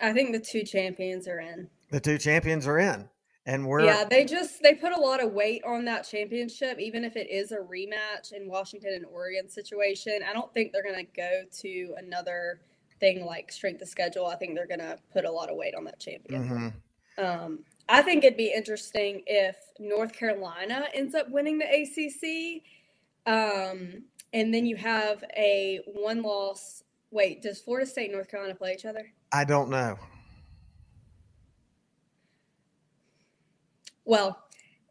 I think the two champions are in. The two champions are in, and we're Yeah, they just they put a lot of weight on that championship, even if it is a rematch in Washington and Oregon situation. I don't think they're gonna go to another thing like strength of schedule. I think they're gonna put a lot of weight on that champion. Mhm. Um, I think it'd be interesting if North Carolina ends up winning the ACC, um, and then you have a one loss. Wait, does Florida State and North Carolina play each other? I don't know. Well,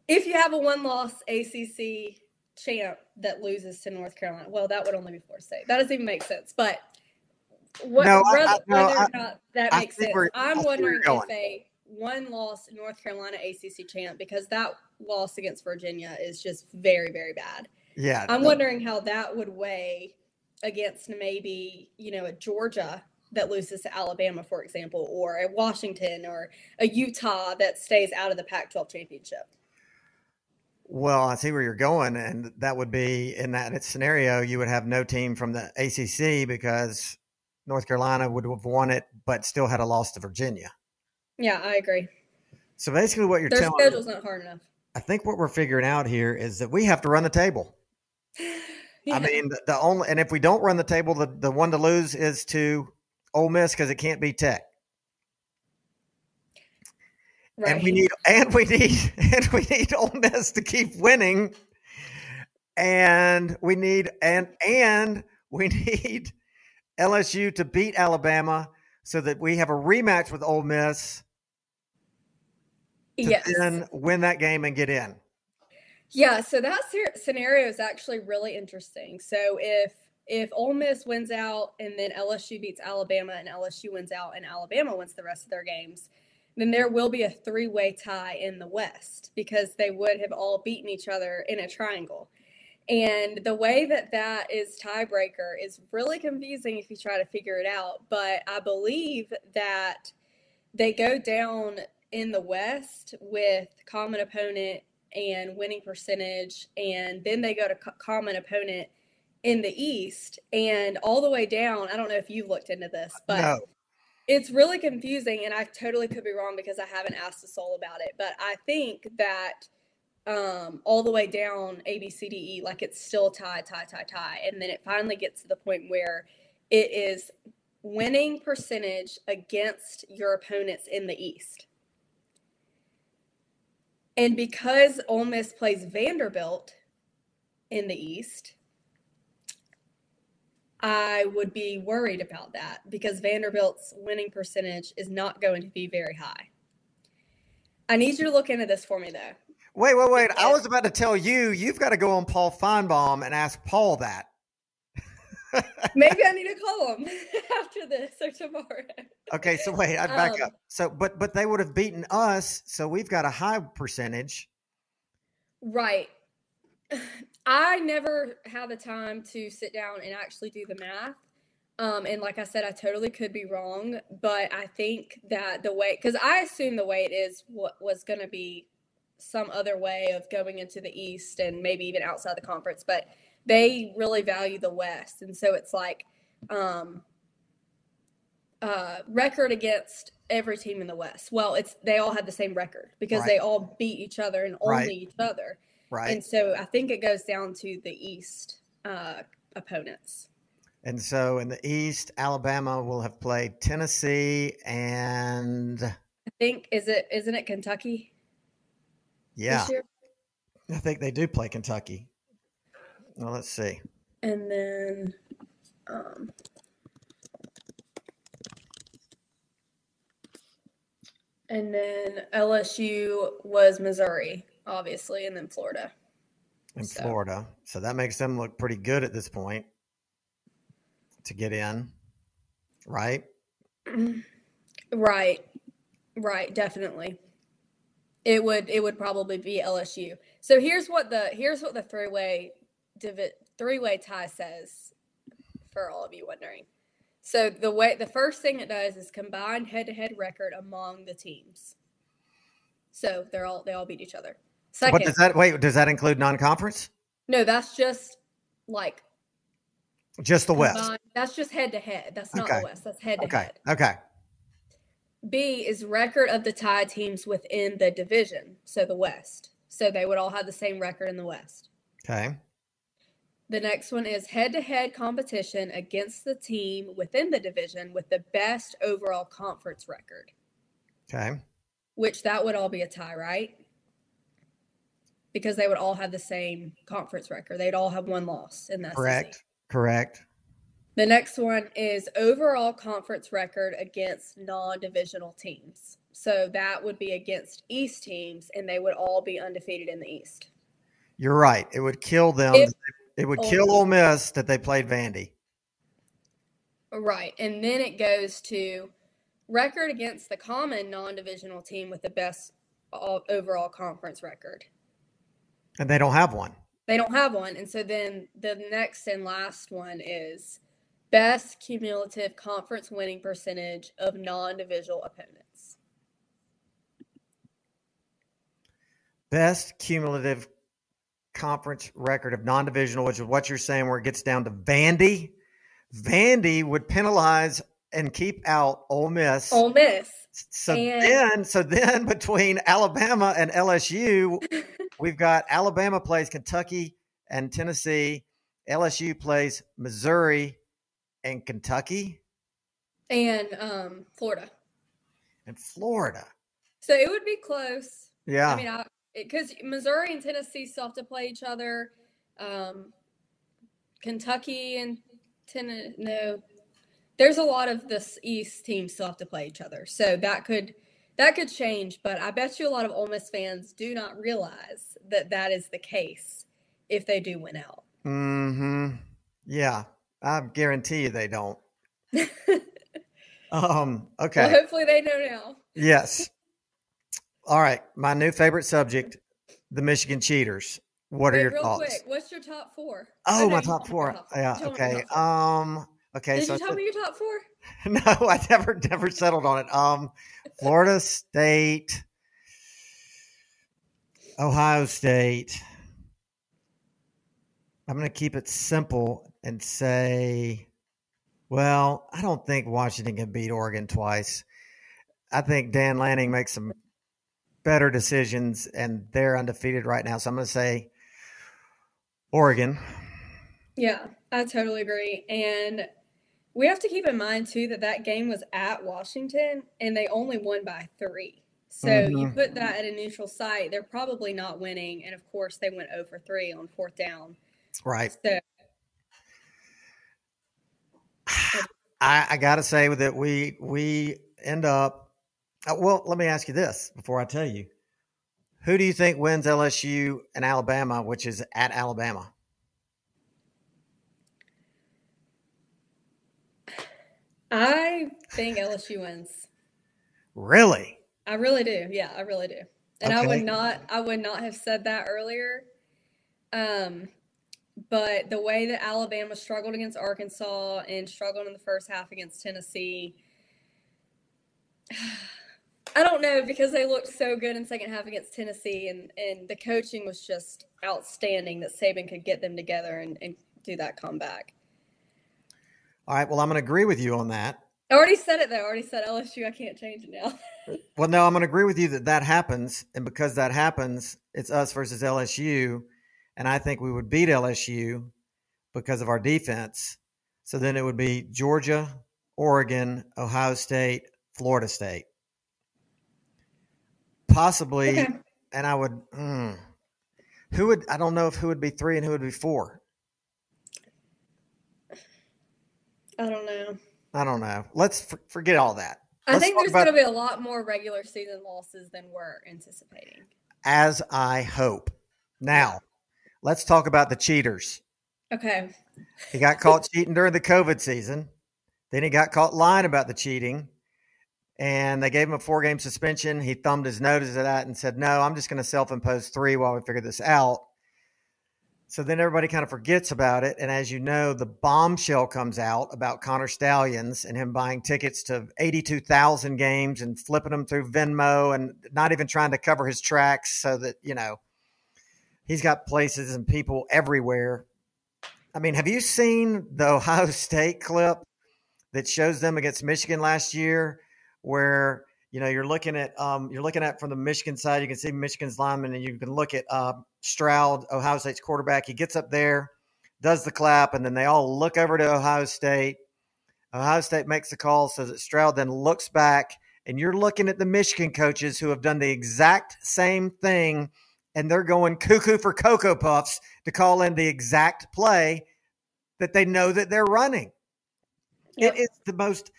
if you have a one loss ACC champ that loses to North Carolina, well, that would only be Florida State. That doesn't even make sense. But what, No, I- I- whether, no, whether or I- not that I makes sense, I I'm see wondering if a one loss North Carolina ACC champ, because that loss against Virginia is just very, very bad. Yeah, I'm wondering how that would weigh against maybe, you know, a Georgia that loses to Alabama, for example, or a Washington or a Utah that stays out of the Pac 12 championship. Well, I see where you're going, and that would be in that scenario, you would have no team from the ACC because North Carolina would have won it, but still had a loss to Virginia. Yeah, I agree. So basically, what you're Their telling, schedule's not hard enough. I think what we're figuring out here is that we have to run the table. Yeah. I mean, the, the only, and if we don't run the table, the, the one to lose is to Ole Miss because it can't be Tech. right. and we need and we need and we need Ole Miss to keep winning, and we need and and we need LSU to beat Alabama so that we have a rematch with Ole Miss to yes. then win that game and get in. Yeah, so that scenario is actually really interesting. So if if Ole Miss wins out and then LSU beats Alabama and LSU wins out and Alabama wins the rest of their games, then there will be a three-way tie in the West because they would have all beaten each other in a triangle. And the way that that is tiebreaker is really confusing if you try to figure it out. But I believe that they go down in the West with common opponent and winning percentage, and then they go to co- common opponent in the East and all the way down. I don't know if you've looked into this, but no, it's really confusing, and I totally could be wrong because I haven't asked a soul about it. But I think that um, all the way down A, B, C, D, E, like it's still tie, tie, tie, tie. And then it finally gets to the point where it is winning percentage against your opponents in the East. And because Ole Miss plays Vanderbilt in the East, I would be worried about that because Vanderbilt's winning percentage is not going to be very high. I need you to look into this for me, though. Wait, wait, wait. I was about to tell you, you've got to go on Paul Finebaum and ask Paul that. Maybe I need to call them after this or tomorrow. Okay, so wait, I'd back Um, up. So, but but they would have beaten us, so we've got a high percentage. Right. I never had the time to sit down and actually do the math. Um, and like I said, I totally could be wrong, but I think that the way, because I assume the way it is what was going to be some other way of going into the East and maybe even outside the conference, but they really value the West. And so it's like um, uh, record against every team in the West. Well, it's they all have the same record because Right. they all beat each other and only Right. each other. Right. And so I think it goes down to the East uh, opponents. And so in the East, Alabama will have played Tennessee and I think is it isn't it Kentucky yeah. I think they do play Kentucky. Well, let's see. And then um, and then LSU was Missouri, obviously, and then Florida. in So- Florida. So that makes them look pretty good at this point to get in, right? Right. Right, definitely. It would it would probably be LSU. So here's what the here's what the three-way divi- three-way tie says for all of you wondering. So the way the first thing it does is combine head-to-head record among the teams. So they're all they all beat each other. Second, What does that wait? Does that include non-conference? no, that's just like Just the West. combined- That's just head-to-head. That's not Okay. the West. That's head-to-head. Okay. Okay. B is record of the tie teams within the division, so the West. So they would all have the same record in the West. Okay. The next one is head to head competition against the team within the division with the best overall conference record, Okay. which that would all be a tie, right? Because they would all have the same conference record. They'd all have one loss in SEC. Correct. Correct. The next one is overall conference record against non divisional teams. So that would be against East teams, and they would all be undefeated in the East. You're right. It would kill them. If- it would Ole kill Miss- Ole Miss that they played Vandy. Right. And then it goes to record against the common non divisional team with the best all, overall conference record. And they don't have one. They don't have one. And so then the next and last one is best cumulative conference winning percentage of non divisional opponents. Best cumulative conference record of non-divisional, which is what you're saying, where it gets down to Vandy. Vandy would penalize and keep out Ole Miss. Ole Miss. so and- then, so then between Alabama and LSU, we've got Alabama plays Kentucky and Tennessee. LSU plays Missouri and Kentucky and um, Florida. and Florida. So it would be close. Yeah. I mean, because Missouri and Tennessee still have to play each other. Um, Kentucky and Tennessee, no, there's a lot of this East teams still have to play each other. So that could that could change. But I bet you a lot of Ole Miss fans do not realize that that is the case if they do win out. hmm Yeah, I guarantee you they don't. um. Okay. Well, hopefully they know now. Yes. All right. My new favorite subject: the Michigan Cheaters. What are Wait, your real thoughts? quick, what's your top four? Oh, no, my top four. top. Yeah. You told me your Okay. Um. Okay. Did so you tell me your top four? no, I never never settled on it. Um, Florida State, Ohio State. I'm going to keep it simple and say, well, I don't think Washington can beat Oregon twice. I think Dan Lanning makes some better decisions, and they're undefeated right now. So I'm going to say Oregon. Yeah, I totally agree. And we have to keep in mind too that that game was at Washington and they only won by three. So mm-hmm. you put that at a neutral site, they're probably not winning. And of course, they went over three on fourth down. Right. So I, I got to say that we we end up. Uh, well, let me ask you this before I tell you. Who do you think wins LSU and Alabama, which is at Alabama? I think LSU wins. Really? I really do. Yeah, I really do. And okay. I would not I would not have said that earlier. Um but the way that Alabama struggled against Arkansas and struggled in the first half against Tennessee I don't know because they looked so good in second half against Tennessee and, and the coaching was just outstanding that Saban could get them together and, and do that comeback. All right. Well, I'm going to agree with you on that. I already said it though. I already said LSU. I can't change it now. well, no, I'm going to agree with you that that happens, and because that happens, it's us versus LSU, and I think we would beat LSU because of our defense. So then it would be Georgia, Oregon, Ohio State, Florida State, possibly, okay. and I would. Mm, who would I don't know if who would be three and who would be four. I don't know. I don't know. Let's f- forget all that. Let's I think there's going to be a lot more regular season losses than we're anticipating. As I hope. Now, let's talk about the cheaters. Okay. He got caught cheating during the COVID season. Then he got caught lying about the cheating. And they gave him a four game suspension. He thumbed his nose at that and said, No, I'm just going to self impose three while we figure this out. So then everybody kind of forgets about it. And as you know, the bombshell comes out about Connor Stalions and him buying tickets to 82,000 games and flipping them through Venmo and not even trying to cover his tracks so that, you know, he's got places and people everywhere. I mean, have you seen the Ohio State clip that shows them against Michigan last year where you know you're looking at um, you're looking at from the Michigan side. You can see Michigan's lineman, and you can look at uh, Stroud, Ohio State's quarterback. He gets up there, does the clap, and then they all look over to Ohio State. Ohio State makes the call, so that Stroud then looks back, and you're looking at the Michigan coaches who have done the exact same thing, and they're going cuckoo for cocoa puffs to call in the exact play that they know that they're running. Yep. It is the most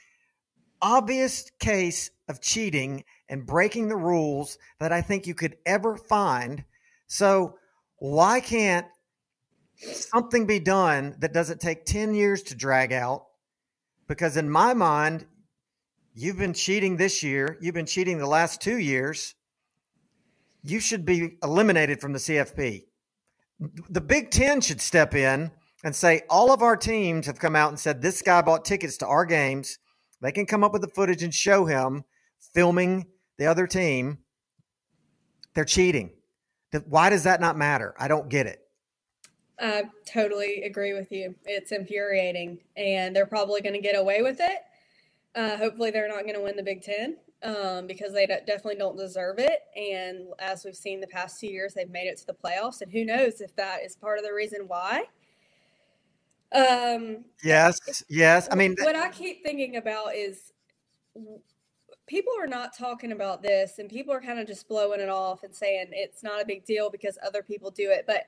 obvious case of cheating and breaking the rules that I think you could ever find. So, why can't something be done that doesn't take 10 years to drag out? Because in my mind, you've been cheating this year, you've been cheating the last two years. You should be eliminated from the CFP. The Big Ten should step in and say, all of our teams have come out and said, this guy bought tickets to our games. They can come up with the footage and show him filming the other team, they're cheating. Why does that not matter? I don't get it. I totally agree with you. It's infuriating, and they're probably going to get away with it. Uh, hopefully, they're not going to win the Big Ten um, because they definitely don't deserve it. And as we've seen the past two years, they've made it to the playoffs, and who knows if that is part of the reason why. Um, yes, yes. I mean, what I keep thinking about is people are not talking about this and people are kind of just blowing it off and saying it's not a big deal because other people do it. But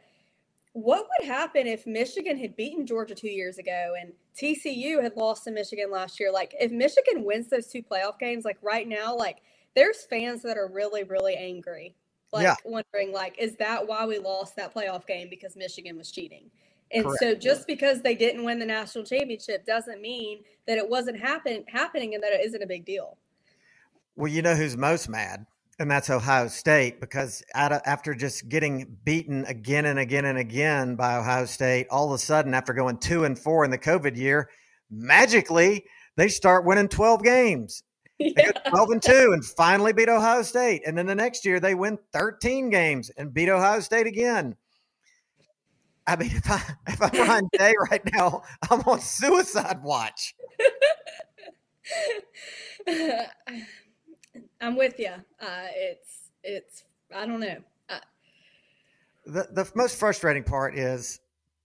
what would happen if Michigan had beaten Georgia two years ago and TCU had lost to Michigan last year? Like, if Michigan wins those two playoff games, like right now, like there's fans that are really, really angry, like yeah. wondering, like, is that why we lost that playoff game because Michigan was cheating? And Correct. so just because they didn't win the national championship doesn't mean that it wasn't happen happening and that it isn't a big deal. Well, you know who's most mad? And that's Ohio State because after just getting beaten again and again and again by Ohio State, all of a sudden, after going two and four in the COVID year, magically they start winning 12 games. Yeah. Go 12 and 2 and finally beat Ohio State. And then the next year they win 13 games and beat Ohio State again. I mean, if I if I'm on Day right now, I'm on suicide watch. I'm with you. Uh, it's it's I don't know. the the most frustrating part is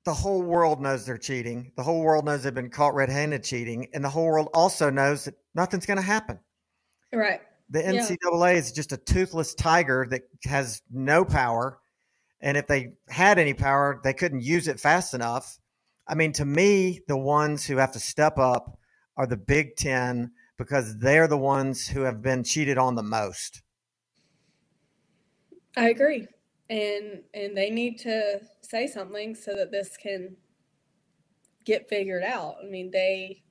the whole world knows they're cheating. The whole world knows they've been caught red-handed cheating, and the whole world also knows that nothing's going to happen. Right. The Yeah. NCAA is just a toothless tiger that has no power, and if they had any power, they couldn't use it fast enough. I mean, to me, the ones who have to step up are the Big Ten because they're the ones who have been cheated on the most. I agree. And and they need to say something so that this can get figured out. I mean, they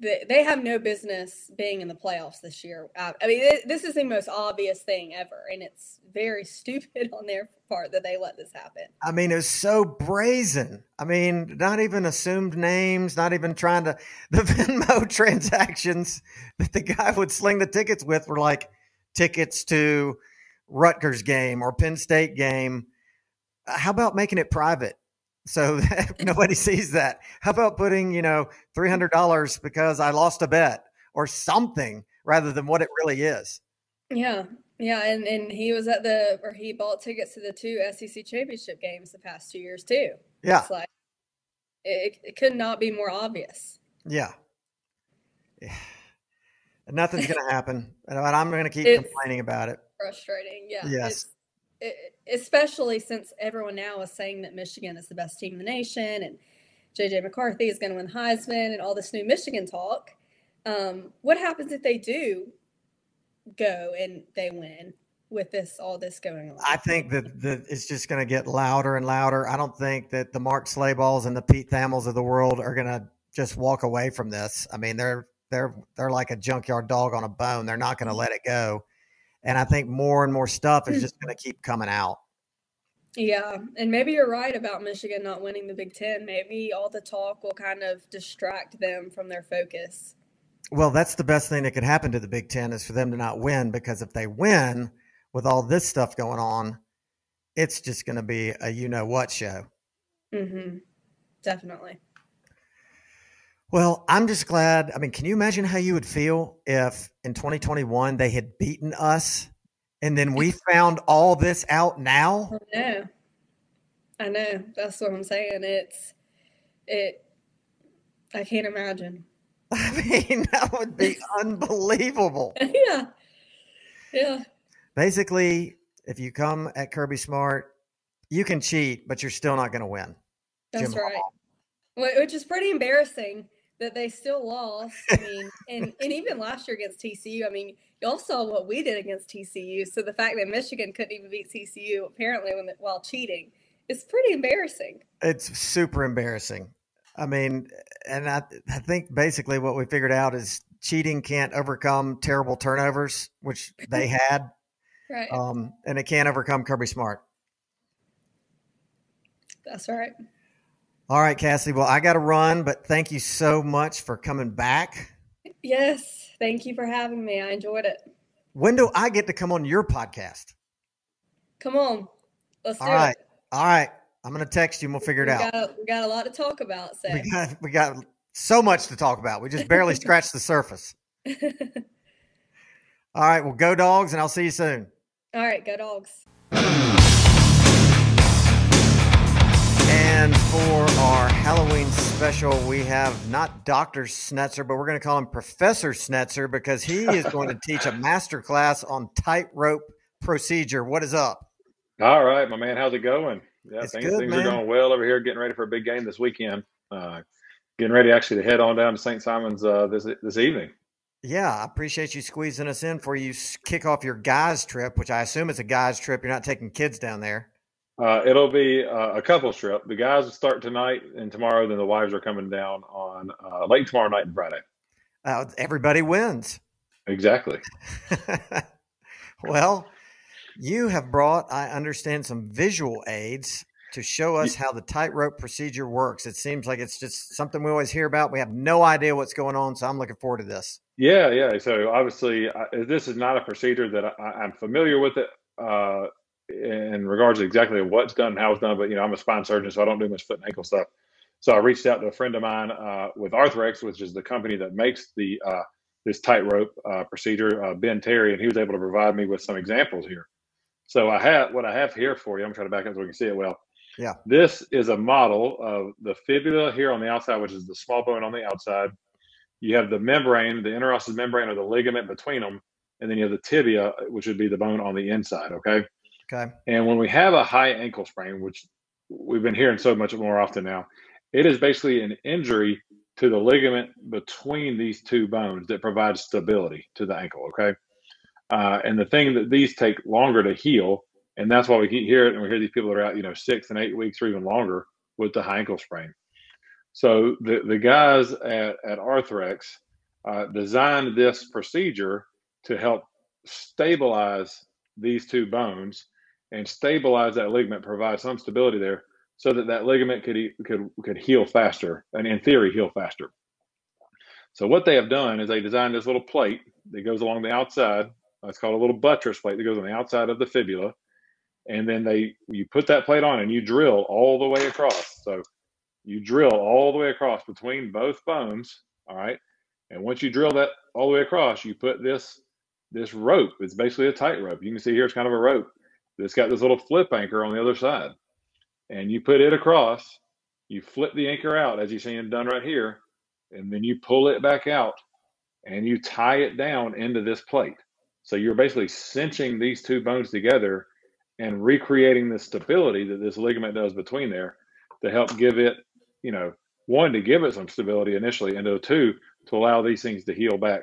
they, have no business being in the playoffs this year. I, mean, this is the most obvious thing ever, and it's very stupid on their part that they let this happen. I mean, it was so brazen. I mean, not even assumed names, not even trying to. The Venmo transactions that the guy would sling the tickets with were like tickets to Rutgers game or Penn State game. How about making it private so nobody sees that? How about putting, you know, $300 because I lost a bet or something rather than what it really is? Yeah, yeah, and and he was at the or he bought tickets to the two SEC championship games the past two years too. Yeah. It's like it, it could not be more obvious. Yeah. Nothing's going to happen. And I'm going to keep It's- complaining about it. Frustrating, yeah. Yes. Especially since everyone now is saying that Michigan is the best team in the nation, and JJ McCarthy is going to win Heisman, and all this new Michigan talk. Um, what happens if they do go and they win with this all this going on? I think that, that it's just going to get louder and louder. I don't think that the Mark Schlabachs and the Pete Thamels of the world are going to just walk away from this. I mean, they're they're they're like a junkyard dog on a bone. They're not going to let it go. And I think more and more stuff is just going to keep coming out. Yeah, and maybe you're right about Michigan not winning the Big Ten. Maybe all the talk will kind of distract them from their focus. Well, that's the best thing that could happen to the Big Ten is for them to not win because if they win with all this stuff going on, it's just going to be a you know what show. Mm-hmm. Definitely. Well, I'm just glad. I mean, can you imagine how you would feel if in 2021 they had beaten us and then we found all this out now? I know. I know. That's what I'm saying. It's it. I can't imagine. I mean, that would be unbelievable. yeah. Yeah. Basically, if you come at Kirby Smart, you can cheat, but you're still not going to win. That's Jim right. Wh- Which is pretty embarrassing that they still lost. I mean, and, and even last year against TCU, I mean, y'all saw what we did against TCU. So the fact that Michigan couldn't even beat TCU apparently when, while cheating is pretty embarrassing. It's super embarrassing. I mean, and I, I think basically what we figured out is cheating can't overcome terrible turnovers, which they had, Right. um, and it can't overcome Kirby Smart. That's right. All right, Cassie. Well, I got to run, but thank you so much for coming back. Yes. Thank you for having me. I enjoyed it. When do I get to come on your podcast? Come on. Let's do All right. it. All right. I'm going to text you and we'll figure it we out. We got a lot to talk about. So. We got, we got so much to talk about. We just barely scratched the surface. All right. Well, go dogs, and I'll see you soon. All right. Go dogs. And for our Halloween special, we have not Dr. Schnetzer, but we're going to call him Professor Schnetzer because he is going to teach a master class on tightrope procedure. What is up? All right, my man. How's it going? Yeah, It's things, good, things are going well over here. Getting ready for a big game this weekend. Uh, getting ready actually to head on down to St. Simons uh, this this evening. Yeah, I appreciate you squeezing us in for you kick off your guys trip, which I assume is a guys trip. You're not taking kids down there. Uh, it'll be uh, a couple trip. The guys will start tonight and tomorrow. Then the wives are coming down on uh, late tomorrow night and Friday. Uh, everybody wins. Exactly. well, you have brought, I understand, some visual aids to show us how the tightrope procedure works. It seems like it's just something we always hear about. We have no idea what's going on, so I'm looking forward to this. Yeah, yeah. So obviously, I, this is not a procedure that I, I'm familiar with it uh, in regards to exactly what's done and how it's done. But you know, I'm a spine surgeon, so I don't do much foot and ankle stuff. So I reached out to a friend of mine uh, with Arthrex, which is the company that makes the uh, this tightrope uh, procedure, uh, Ben Terry, and he was able to provide me with some examples here. So I have what I have here for you. I'm trying to back up so we can see it well. Yeah. This is a model of the fibula here on the outside, which is the small bone on the outside. You have the membrane, the interosseous membrane or the ligament between them, and then you have the tibia, which would be the bone on the inside. Okay. Okay. And when we have a high ankle sprain, which we've been hearing so much more often now, it is basically an injury to the ligament between these two bones that provides stability to the ankle. Okay. Uh, and the thing that these take longer to heal, and that's why we hearing it, and we hear these people that are out, you know, six and eight weeks or even longer with the high ankle sprain. So the, the guys at, at Arthrex uh, designed this procedure to help stabilize these two bones and stabilize that ligament, provide some stability there, so that that ligament could could could heal faster, and in theory, heal faster. So what they have done is they designed this little plate that goes along the outside. It's called a little buttress plate that goes on the outside of the fibula, and then they you put that plate on and you drill all the way across. So you drill all the way across between both bones. All right, and once you drill that all the way across, you put this this rope. It's basically a tight rope. You can see here it's kind of a rope. It's got this little flip anchor on the other side, and you put it across. You flip the anchor out as you see seeing done right here, and then you pull it back out, and you tie it down into this plate. So you're basically cinching these two bones together and recreating the stability that this ligament does between there to help give it, you know, one to give it some stability initially, and two to allow these things to heal back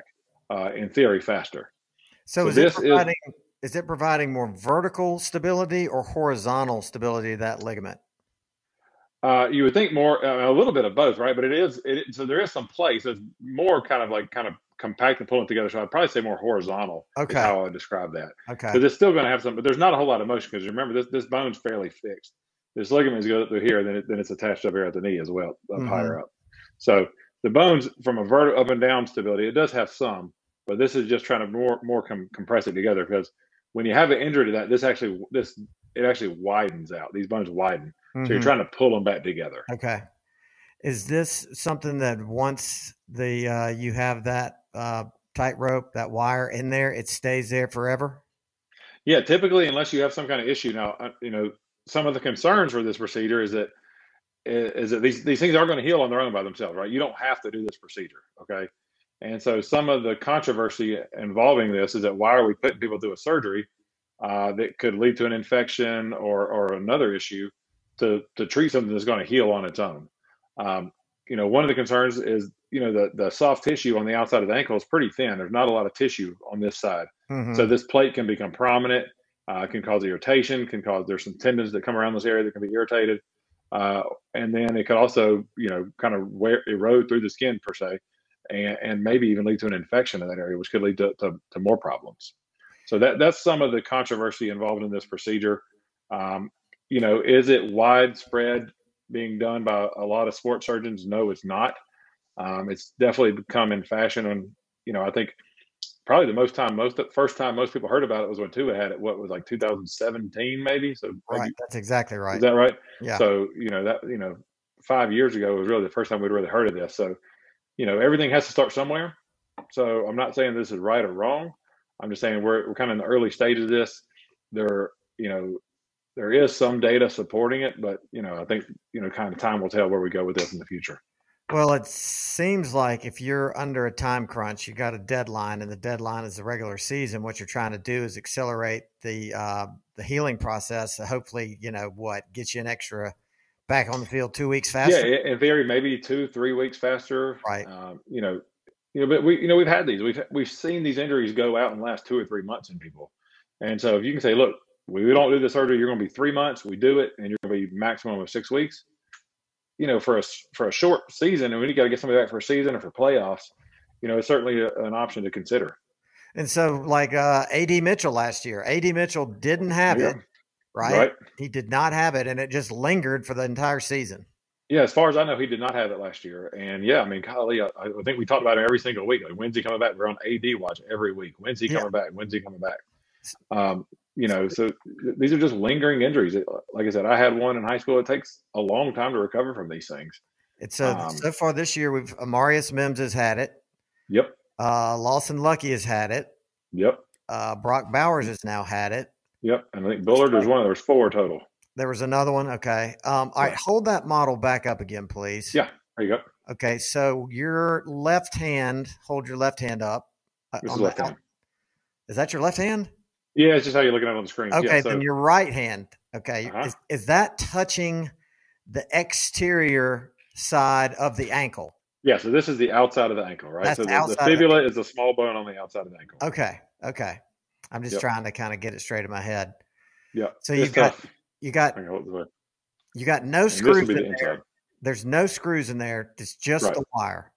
uh, in theory faster. So, so is this it providing is, is it providing more vertical stability or horizontal stability to that ligament? Uh, you would think more uh, a little bit of both, right? But it is it, so there is some place. So it's more kind of like kind of compact and pulling together. So I'd probably say more horizontal. Okay, how I would describe that. Okay, because it's still going to have some, but there's not a whole lot of motion because remember this this bone's fairly fixed. This ligament goes up through here, and then it, then it's attached up here at the knee as well, up mm-hmm. higher up. So the bones from a vertical up and down stability, it does have some, but this is just trying to more more com- compress it together because when you have an injury to that, this actually this it actually widens out. These bones widen, mm-hmm. so you're mm-hmm. trying to pull them back together. Okay. Is this something that once the uh, you have that uh, tightrope, that wire in there, it stays there forever? Yeah, typically, unless you have some kind of issue. Now, uh, you know, some of the concerns for this procedure is that is that these these things aren't going to heal on their own by themselves, right? You don't have to do this procedure, okay? And so some of the controversy involving this is that why are we putting people through a surgery uh, that could lead to an infection or or another issue to to treat something that's going to heal on its own? Um, you know, one of the concerns is you know the the soft tissue on the outside of the ankle is pretty thin. There's not a lot of tissue on this side, mm-hmm. so this plate can become prominent. Uh, can cause irritation. Can cause there's some tendons that come around this area that can be irritated, uh, and then it could also you know kind of wear, erode through the skin per se and, and maybe even lead to an infection in that area, which could lead to, to, to more problems. So that that's some of the controversy involved in this procedure. Um, you know, is it widespread being done by a lot of sports surgeons? No, it's not. Um, it's definitely become in fashion, and you know, I think probably the most time, most the first time most people heard about it was when Tua had it. What was like 2017, maybe? So right, maybe, that's exactly right. Is that right? Yeah. So you know that you know five years ago was really the first time we'd really heard of this. So you know, everything has to start somewhere. So I'm not saying this is right or wrong. I'm just saying we're, we're kind of in the early stages of this. There, you know, there is some data supporting it, but you know, I think you know, kind of time will tell where we go with this in the future. Well, it seems like if you're under a time crunch, you got a deadline, and the deadline is the regular season. What you're trying to do is accelerate the uh, the healing process. So hopefully, you know what gets you an extra back on the field two weeks faster. Yeah, in theory, maybe two, three weeks faster. Right. Um, you know, you know, but we, you know, we've had these. We've we've seen these injuries go out in the last two or three months in people, and so if you can say, look, we don't do the surgery, you're going to be three months. We do it, and you're going to be maximum of six weeks. You know, for a for a short season, and we got to get somebody back for a season or for playoffs. You know, it's certainly a, an option to consider. And so, like uh, AD Mitchell last year, AD Mitchell didn't have yeah. it right? Right. He did not have it, and it just lingered for the entire season. Yeah, as far as I know, he did not have it last year. And yeah, I mean, golly, I, I think we talked about it every single week. Like, when's he coming back? We're on AD watch every week. When's he yeah. coming back? When's he coming back? Um, you know, so these are just lingering injuries. Like I said, I had one in high school. It takes a long time to recover from these things. It's uh, um, so far this year. We've Amarius Mims has had it. Yep. Uh, Lawson Luckie has had it. Yep. Uh, Brock Bowers has now had it. Yep, and I think Bullard was one. There was four total. There was another one. Okay. Um, all right, hold that model back up again, please. Yeah, there you go. Okay, so your left hand, hold your left hand up. uh, This is the left out- hand. Is that your left hand? Yeah, it's just how you're looking at it on the screen. Okay, yeah, so, then your right hand. Okay, Uh-huh. is, is that touching the exterior side of the ankle? yeah, so this is the outside of the ankle, right? That's so the the, the outside of the- fibula is a small bone on the outside of the ankle. Okay, okay. I'm just Yep. trying to kind of get it straight in my head. Yeah. So you've got you got Hang on, hold this way. you got no And screws in the there. inside. There's no screws in there. It's just Right. the wire.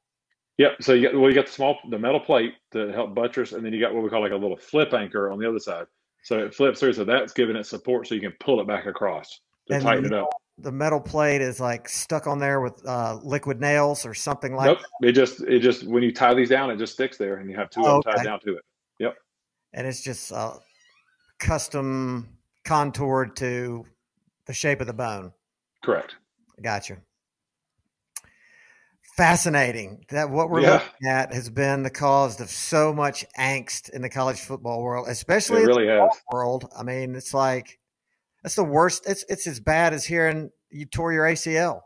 Yep. So you got well, you got the small the metal plate to help buttress, and then you got what we call like a little flip anchor on the other side. So it flips through, so that's giving it support, so you can pull it back across to And tighten it up. The metal plate is like stuck on there with uh, liquid nails or something like nope. It just it just when you tie these down, it just sticks there, and you have two Oh, of them tied okay. down to it. And it's just uh, custom contoured to the shape of the bone. Correct. Gotcha. Fascinating that what we're Yeah. looking at has been the cause of so much angst in the college football world, especially It really the has. world. I mean, it's like that's the worst. It's it's as bad as hearing you tore your ACL.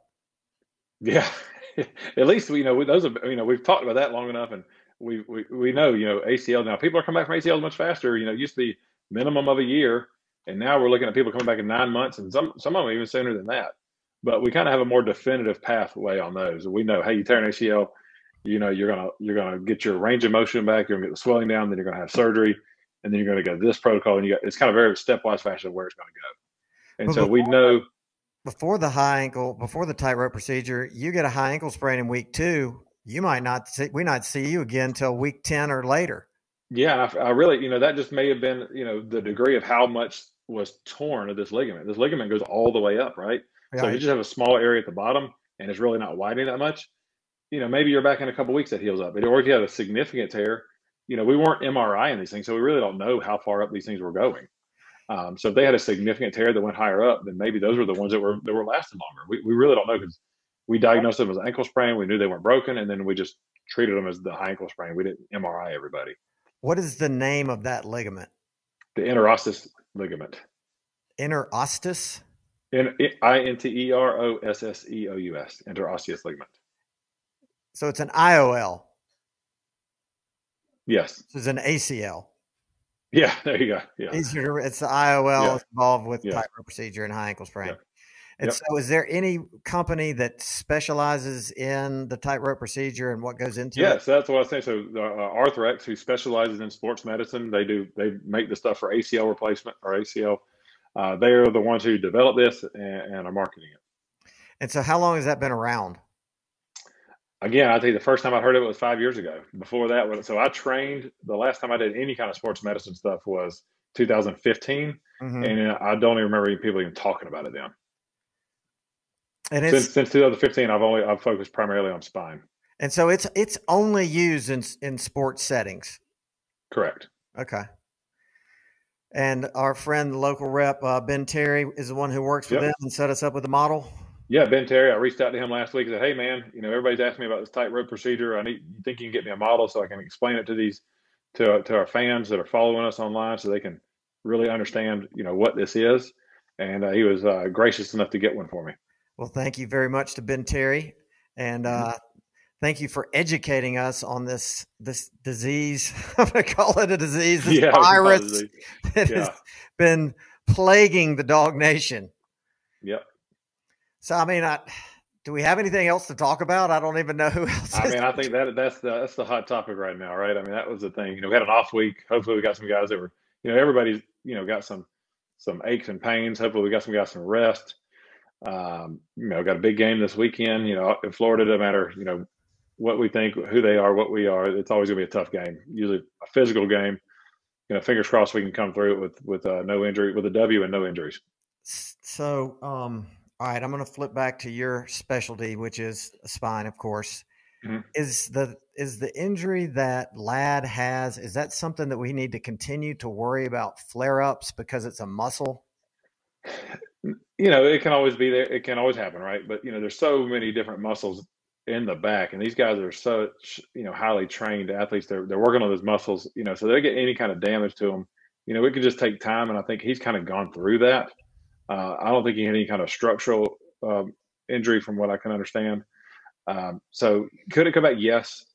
Yeah. At least we you know those are you know we've talked about that long enough, and we we we know you know ACL now. People are coming back from ACL much faster. You know, it used to be minimum of a year, and now we're looking at people coming back in nine months, and some some of them even sooner than that. But we kind of have a more definitive pathway on those. We know, hey, you tear an ACL, you know you're gonna you're gonna get your range of motion back. You're gonna get the swelling down. Then you're gonna have surgery, and then you're gonna go this protocol. And you got it's kind of very stepwise fashion of where it's gonna go. And But so we know. Before the high ankle, before the tightrope procedure, you get a high ankle sprain in week two. You might not see, we not see you again until week ten or later. Yeah, I, I really, you know, that just may have been, you know, the degree of how much was torn of this ligament. This ligament goes all the way up, right? So you just have a small area at the bottom and it's really not widening that much, you know, maybe you're back in a couple weeks that heals up. Or if you have a significant tear, you know, we weren't MRI in these things, so we really don't know how far up these things were going. Um, so if they had a significant tear that went higher up, then maybe those were the ones that were that were lasting longer. We, we really don't know because we diagnosed them as ankle sprain. We knew they weren't broken, and then we just treated them as the high ankle sprain. We didn't MRI everybody. What is the name of that ligament? The interosseous ligament. Interosseous. In I N T E R O S S E O U S, interosseous ligament. So it's an IOL. Yes. So it's an ACL. Yeah. There you go. Yeah. Easier. It's the IOL Yeah. involved with Yeah. procedure and high ankle sprain. Yeah. And Yep. so, is there any company that specializes in the tightrope procedure and what goes into Yes, it? Yes, that's what I was saying. So uh, Arthrex, who specializes in sports medicine, they do they make the stuff for ACL replacement or ACL. Uh, they are the ones who develop this and, and are marketing it. And so, how long has that been around? Again, I think the first time I heard of it was five years ago. Before that, so I trained. The last time I did any kind of sports medicine stuff was 2015, Mhm. and I don't even remember people even talking about it then. And Since since 2015, I've only I've focused primarily on spine. and so it's it's only used in in sports settings. Correct. Okay. And our friend, the local rep uh, Ben Terry, is the one who works with Yep. them and set us up with the model. Yeah, Ben Terry. I reached out to him last week and said, "Hey, man, you know everybody's asking me about this tightrope procedure. I need. You think you can get me a model so I can explain it to these to to our fans that are following us online, so they can really understand, you know, what this is." And uh, he was uh, gracious enough to get one for me. Well, thank you very much to Ben Terry, and Mm-hmm. uh, thank you for educating us on this this disease. I'm going to call it a disease. This Yeah, we call it a virus that Yeah. has been plaguing the dog nation. Yep. So, I mean, I, do we have anything else to talk about? I don't even know who else. I mean, I think that that's the that's the hot topic right now, right? I mean, that was the thing. You know, we had an off week. Hopefully, we got some guys that were, you know, everybody's, you know, got some some aches and pains. Hopefully, we got some guys some rest. Um, you know, got a big game this weekend. You know, in Florida, no matter you know what we think, who they are, what we are, it's always going to be a tough game. Usually, a physical game. You know, fingers crossed we can come through it with with uh, no injury, with a W and no injuries. So, um, all right, I'm going to flip back to your specialty, which is spine, of course. Mhm. Is the is the injury that Ladd has? Is that something that we need to continue to worry about flare ups because it's a muscle? You know, it can always be there. It can always happen, right? But you know, there's so many different muscles in the back, and these guys are such you know highly trained athletes. They're they're working on those muscles, you know, so they get any kind of damage to them, you know, it could just take time, and I think he's kind of gone through that. Uh, I don't think he had any kind of structural um, injury, from what I can understand. Um, so could it come back? Yes,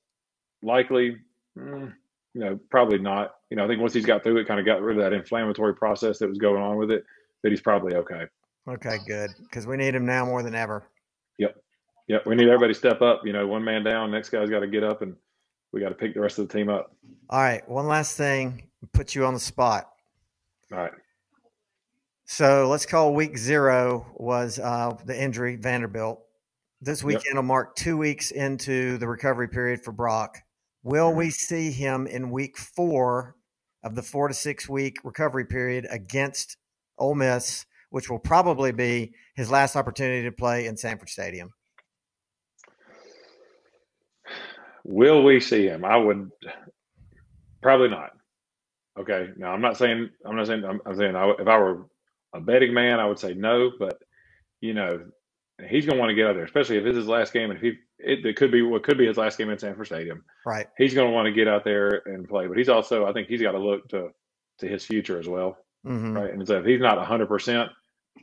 likely. Mm, you know, probably not. You know, I think once he's got through it, kind of got rid of that inflammatory process that was going on with it, that he's probably okay. Okay, good. Because we need him now more than ever. Yep. Yep. We need everybody to step up. You know, one man down, next guy's got to get up, and we got to pick the rest of the team up. All right. One last thing, put you on the spot. All right. So let's call week zero was uh, the injury, Vanderbilt. This weekend yep. will mark two weeks into the recovery period for Brock. Will we see him in week four of the four to six week recovery period against Ole Miss, which will probably be his last opportunity to play in Sanford Stadium? Will we see him? I would probably not. Okay. Now I'm not saying I'm not saying I'm, I'm saying I, if I were a betting man, I would say no. But you know, he's going to want to get out there, especially if it's his last game. And if he, it, it, could be what could be his last game in Sanford Stadium. Right. He's going to want to get out there and play. But he's also, I think, he's got to look to to his future as well. Mm-hmm. Right. And so if he's not 100, percent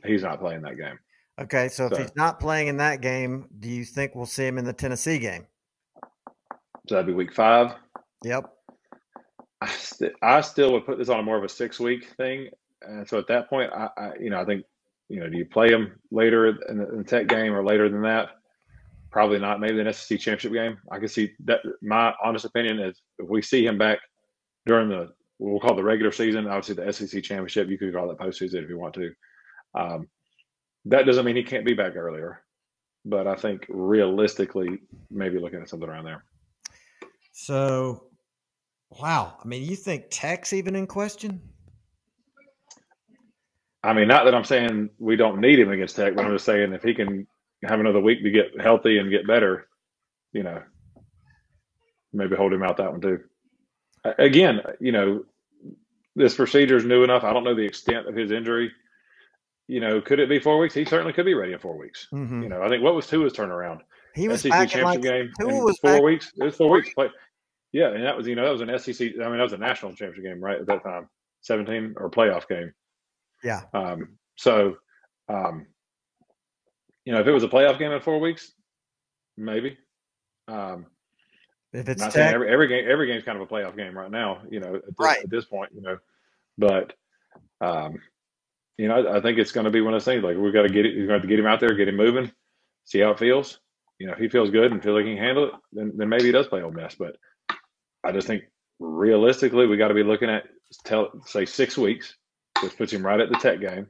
he's not playing that game. Okay. So, so if he's not playing in that game, do you think we'll see him in the Tennessee game? So that'd be week five. Yep. I, st- I still would put this on more of a six week thing. And so at that point, I, I you know, I think you know, do you play him later in the, in the, Tech game or later than that? Probably not. Maybe the SEC championship game. I can see that. My honest opinion is if we see him back during the we'll call the regular season, obviously the SEC championship, you could call that postseason if you want to. Um, that doesn't mean he can't be back earlier, but I think realistically, maybe looking at something around there. So, wow. I mean, you think Tech's even in question? I mean, not that I'm saying we don't need him against Tech, but I'm just saying if he can have another week to get healthy and get better, you know, maybe hold him out that one too. Again, you know, this procedure is new enough. I don't know the extent of his injury. You know, could it be four weeks? He certainly could be ready in four weeks. Mm-hmm. You know, I think what was Tua's turnaround? He was SEC championship like, game. Tua was four back. weeks. It was four weeks. Play. Yeah, and that was you know that was an SEC. I mean that was a national championship game right at that time, seventeen or playoff game. Yeah. Um, so, um, you know, if it was a playoff game in four weeks, maybe. Um, if it's saying every, every game, every game's kind of a playoff game right now. You know, at this, right. at this point, you know, but, um, you know, I, think it's going to be one of those things. Like we've got to get it. We're going to get him out there, get him moving, see how it feels. You know, if he feels good and feels like he can handle it, then then maybe he does play Ole Miss. But I just think realistically, we got to be looking at tell say six weeks which puts him right at the Tech game.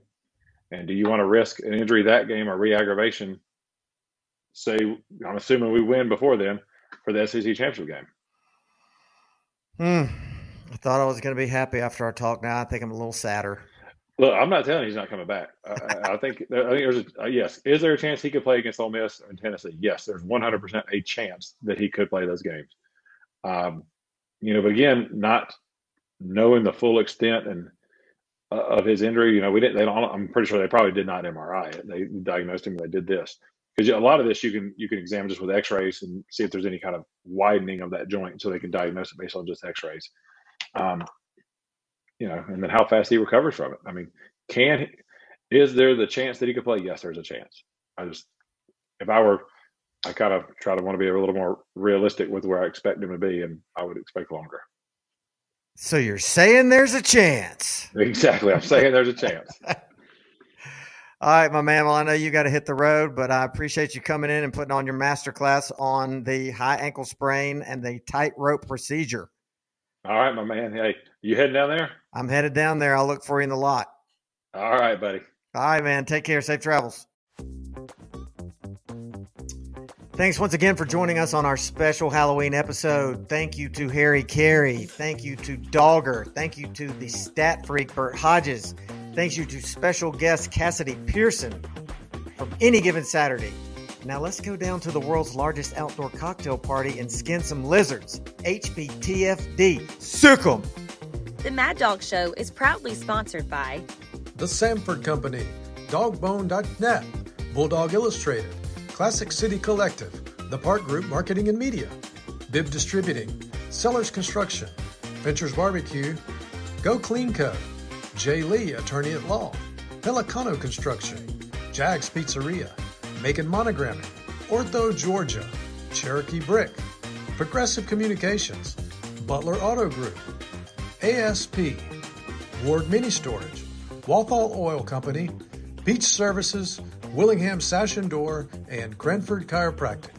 And do you want to risk an injury that game or re-aggravation? Say, I'm assuming we win before then for the SEC championship game. Hmm. I thought I was going to be happy after our talk. Now I think I'm a little sadder. Look, I'm not telling you he's not coming back. I, I think I think there's a uh, yes. Is there a chance he could play against Ole Miss and Tennessee? Yes, there's 100 percent a chance that he could play those games. Um, you know, but again, not knowing the full extent and uh, of his injury. You know, we didn't. They don't. I'm pretty sure they probably did not MRI it. They diagnosed him. They did this because a lot of this you can you can examine just with X-rays and see if there's any kind of widening of that joint, so they can diagnose it based on just X-rays. Um, you know, and then how fast he recovers from it. I mean, can he, is there the chance that he could play? Yes, there's a chance. I just if I were, I kind of try to want to be a little more realistic with where I expect him to be, and I would expect longer. So you're saying there's a chance? Exactly. I'm saying there's a chance. All right, my man. Well, I know you got to hit the road, but I appreciate you coming in and putting on your master class on the high ankle sprain and the tightrope procedure. All right, my man. Hey, you heading down there? I'm headed down there. I'll look for you in the lot. All right, buddy. All right, man. Take care. Safe travels. Thanks once again for joining us on our special Halloween episode. Thank you to Harry Carey. Thank you to Dawger. Thank you to the stat freak Bert Hodges. Thanks you to special guest Cassidy Pearson from any given Saturday. Now let's go down to the world's largest outdoor cocktail party and skin some lizards. HBTFD. Sick 'em. The Mad Dawg Show is proudly sponsored by The Samford Company, Dogbone.net, Bulldog Illustrated, Classic City Collective, The Park Group Marketing and Media, Bib Distributing, Sellers Construction, Ventures Barbecue, Go Clean Co., Jay Lee, attorney at law, Pelicano Construction, Jags Pizzeria, Macon Monogramming, Ortho Georgia, Cherokee Brick, Progressive Communications, Butler Auto Group, ASP, Ward Mini Storage, Walthall Oil Company, Beach Services, Willingham Sash and Door, and Cranford Chiropractic.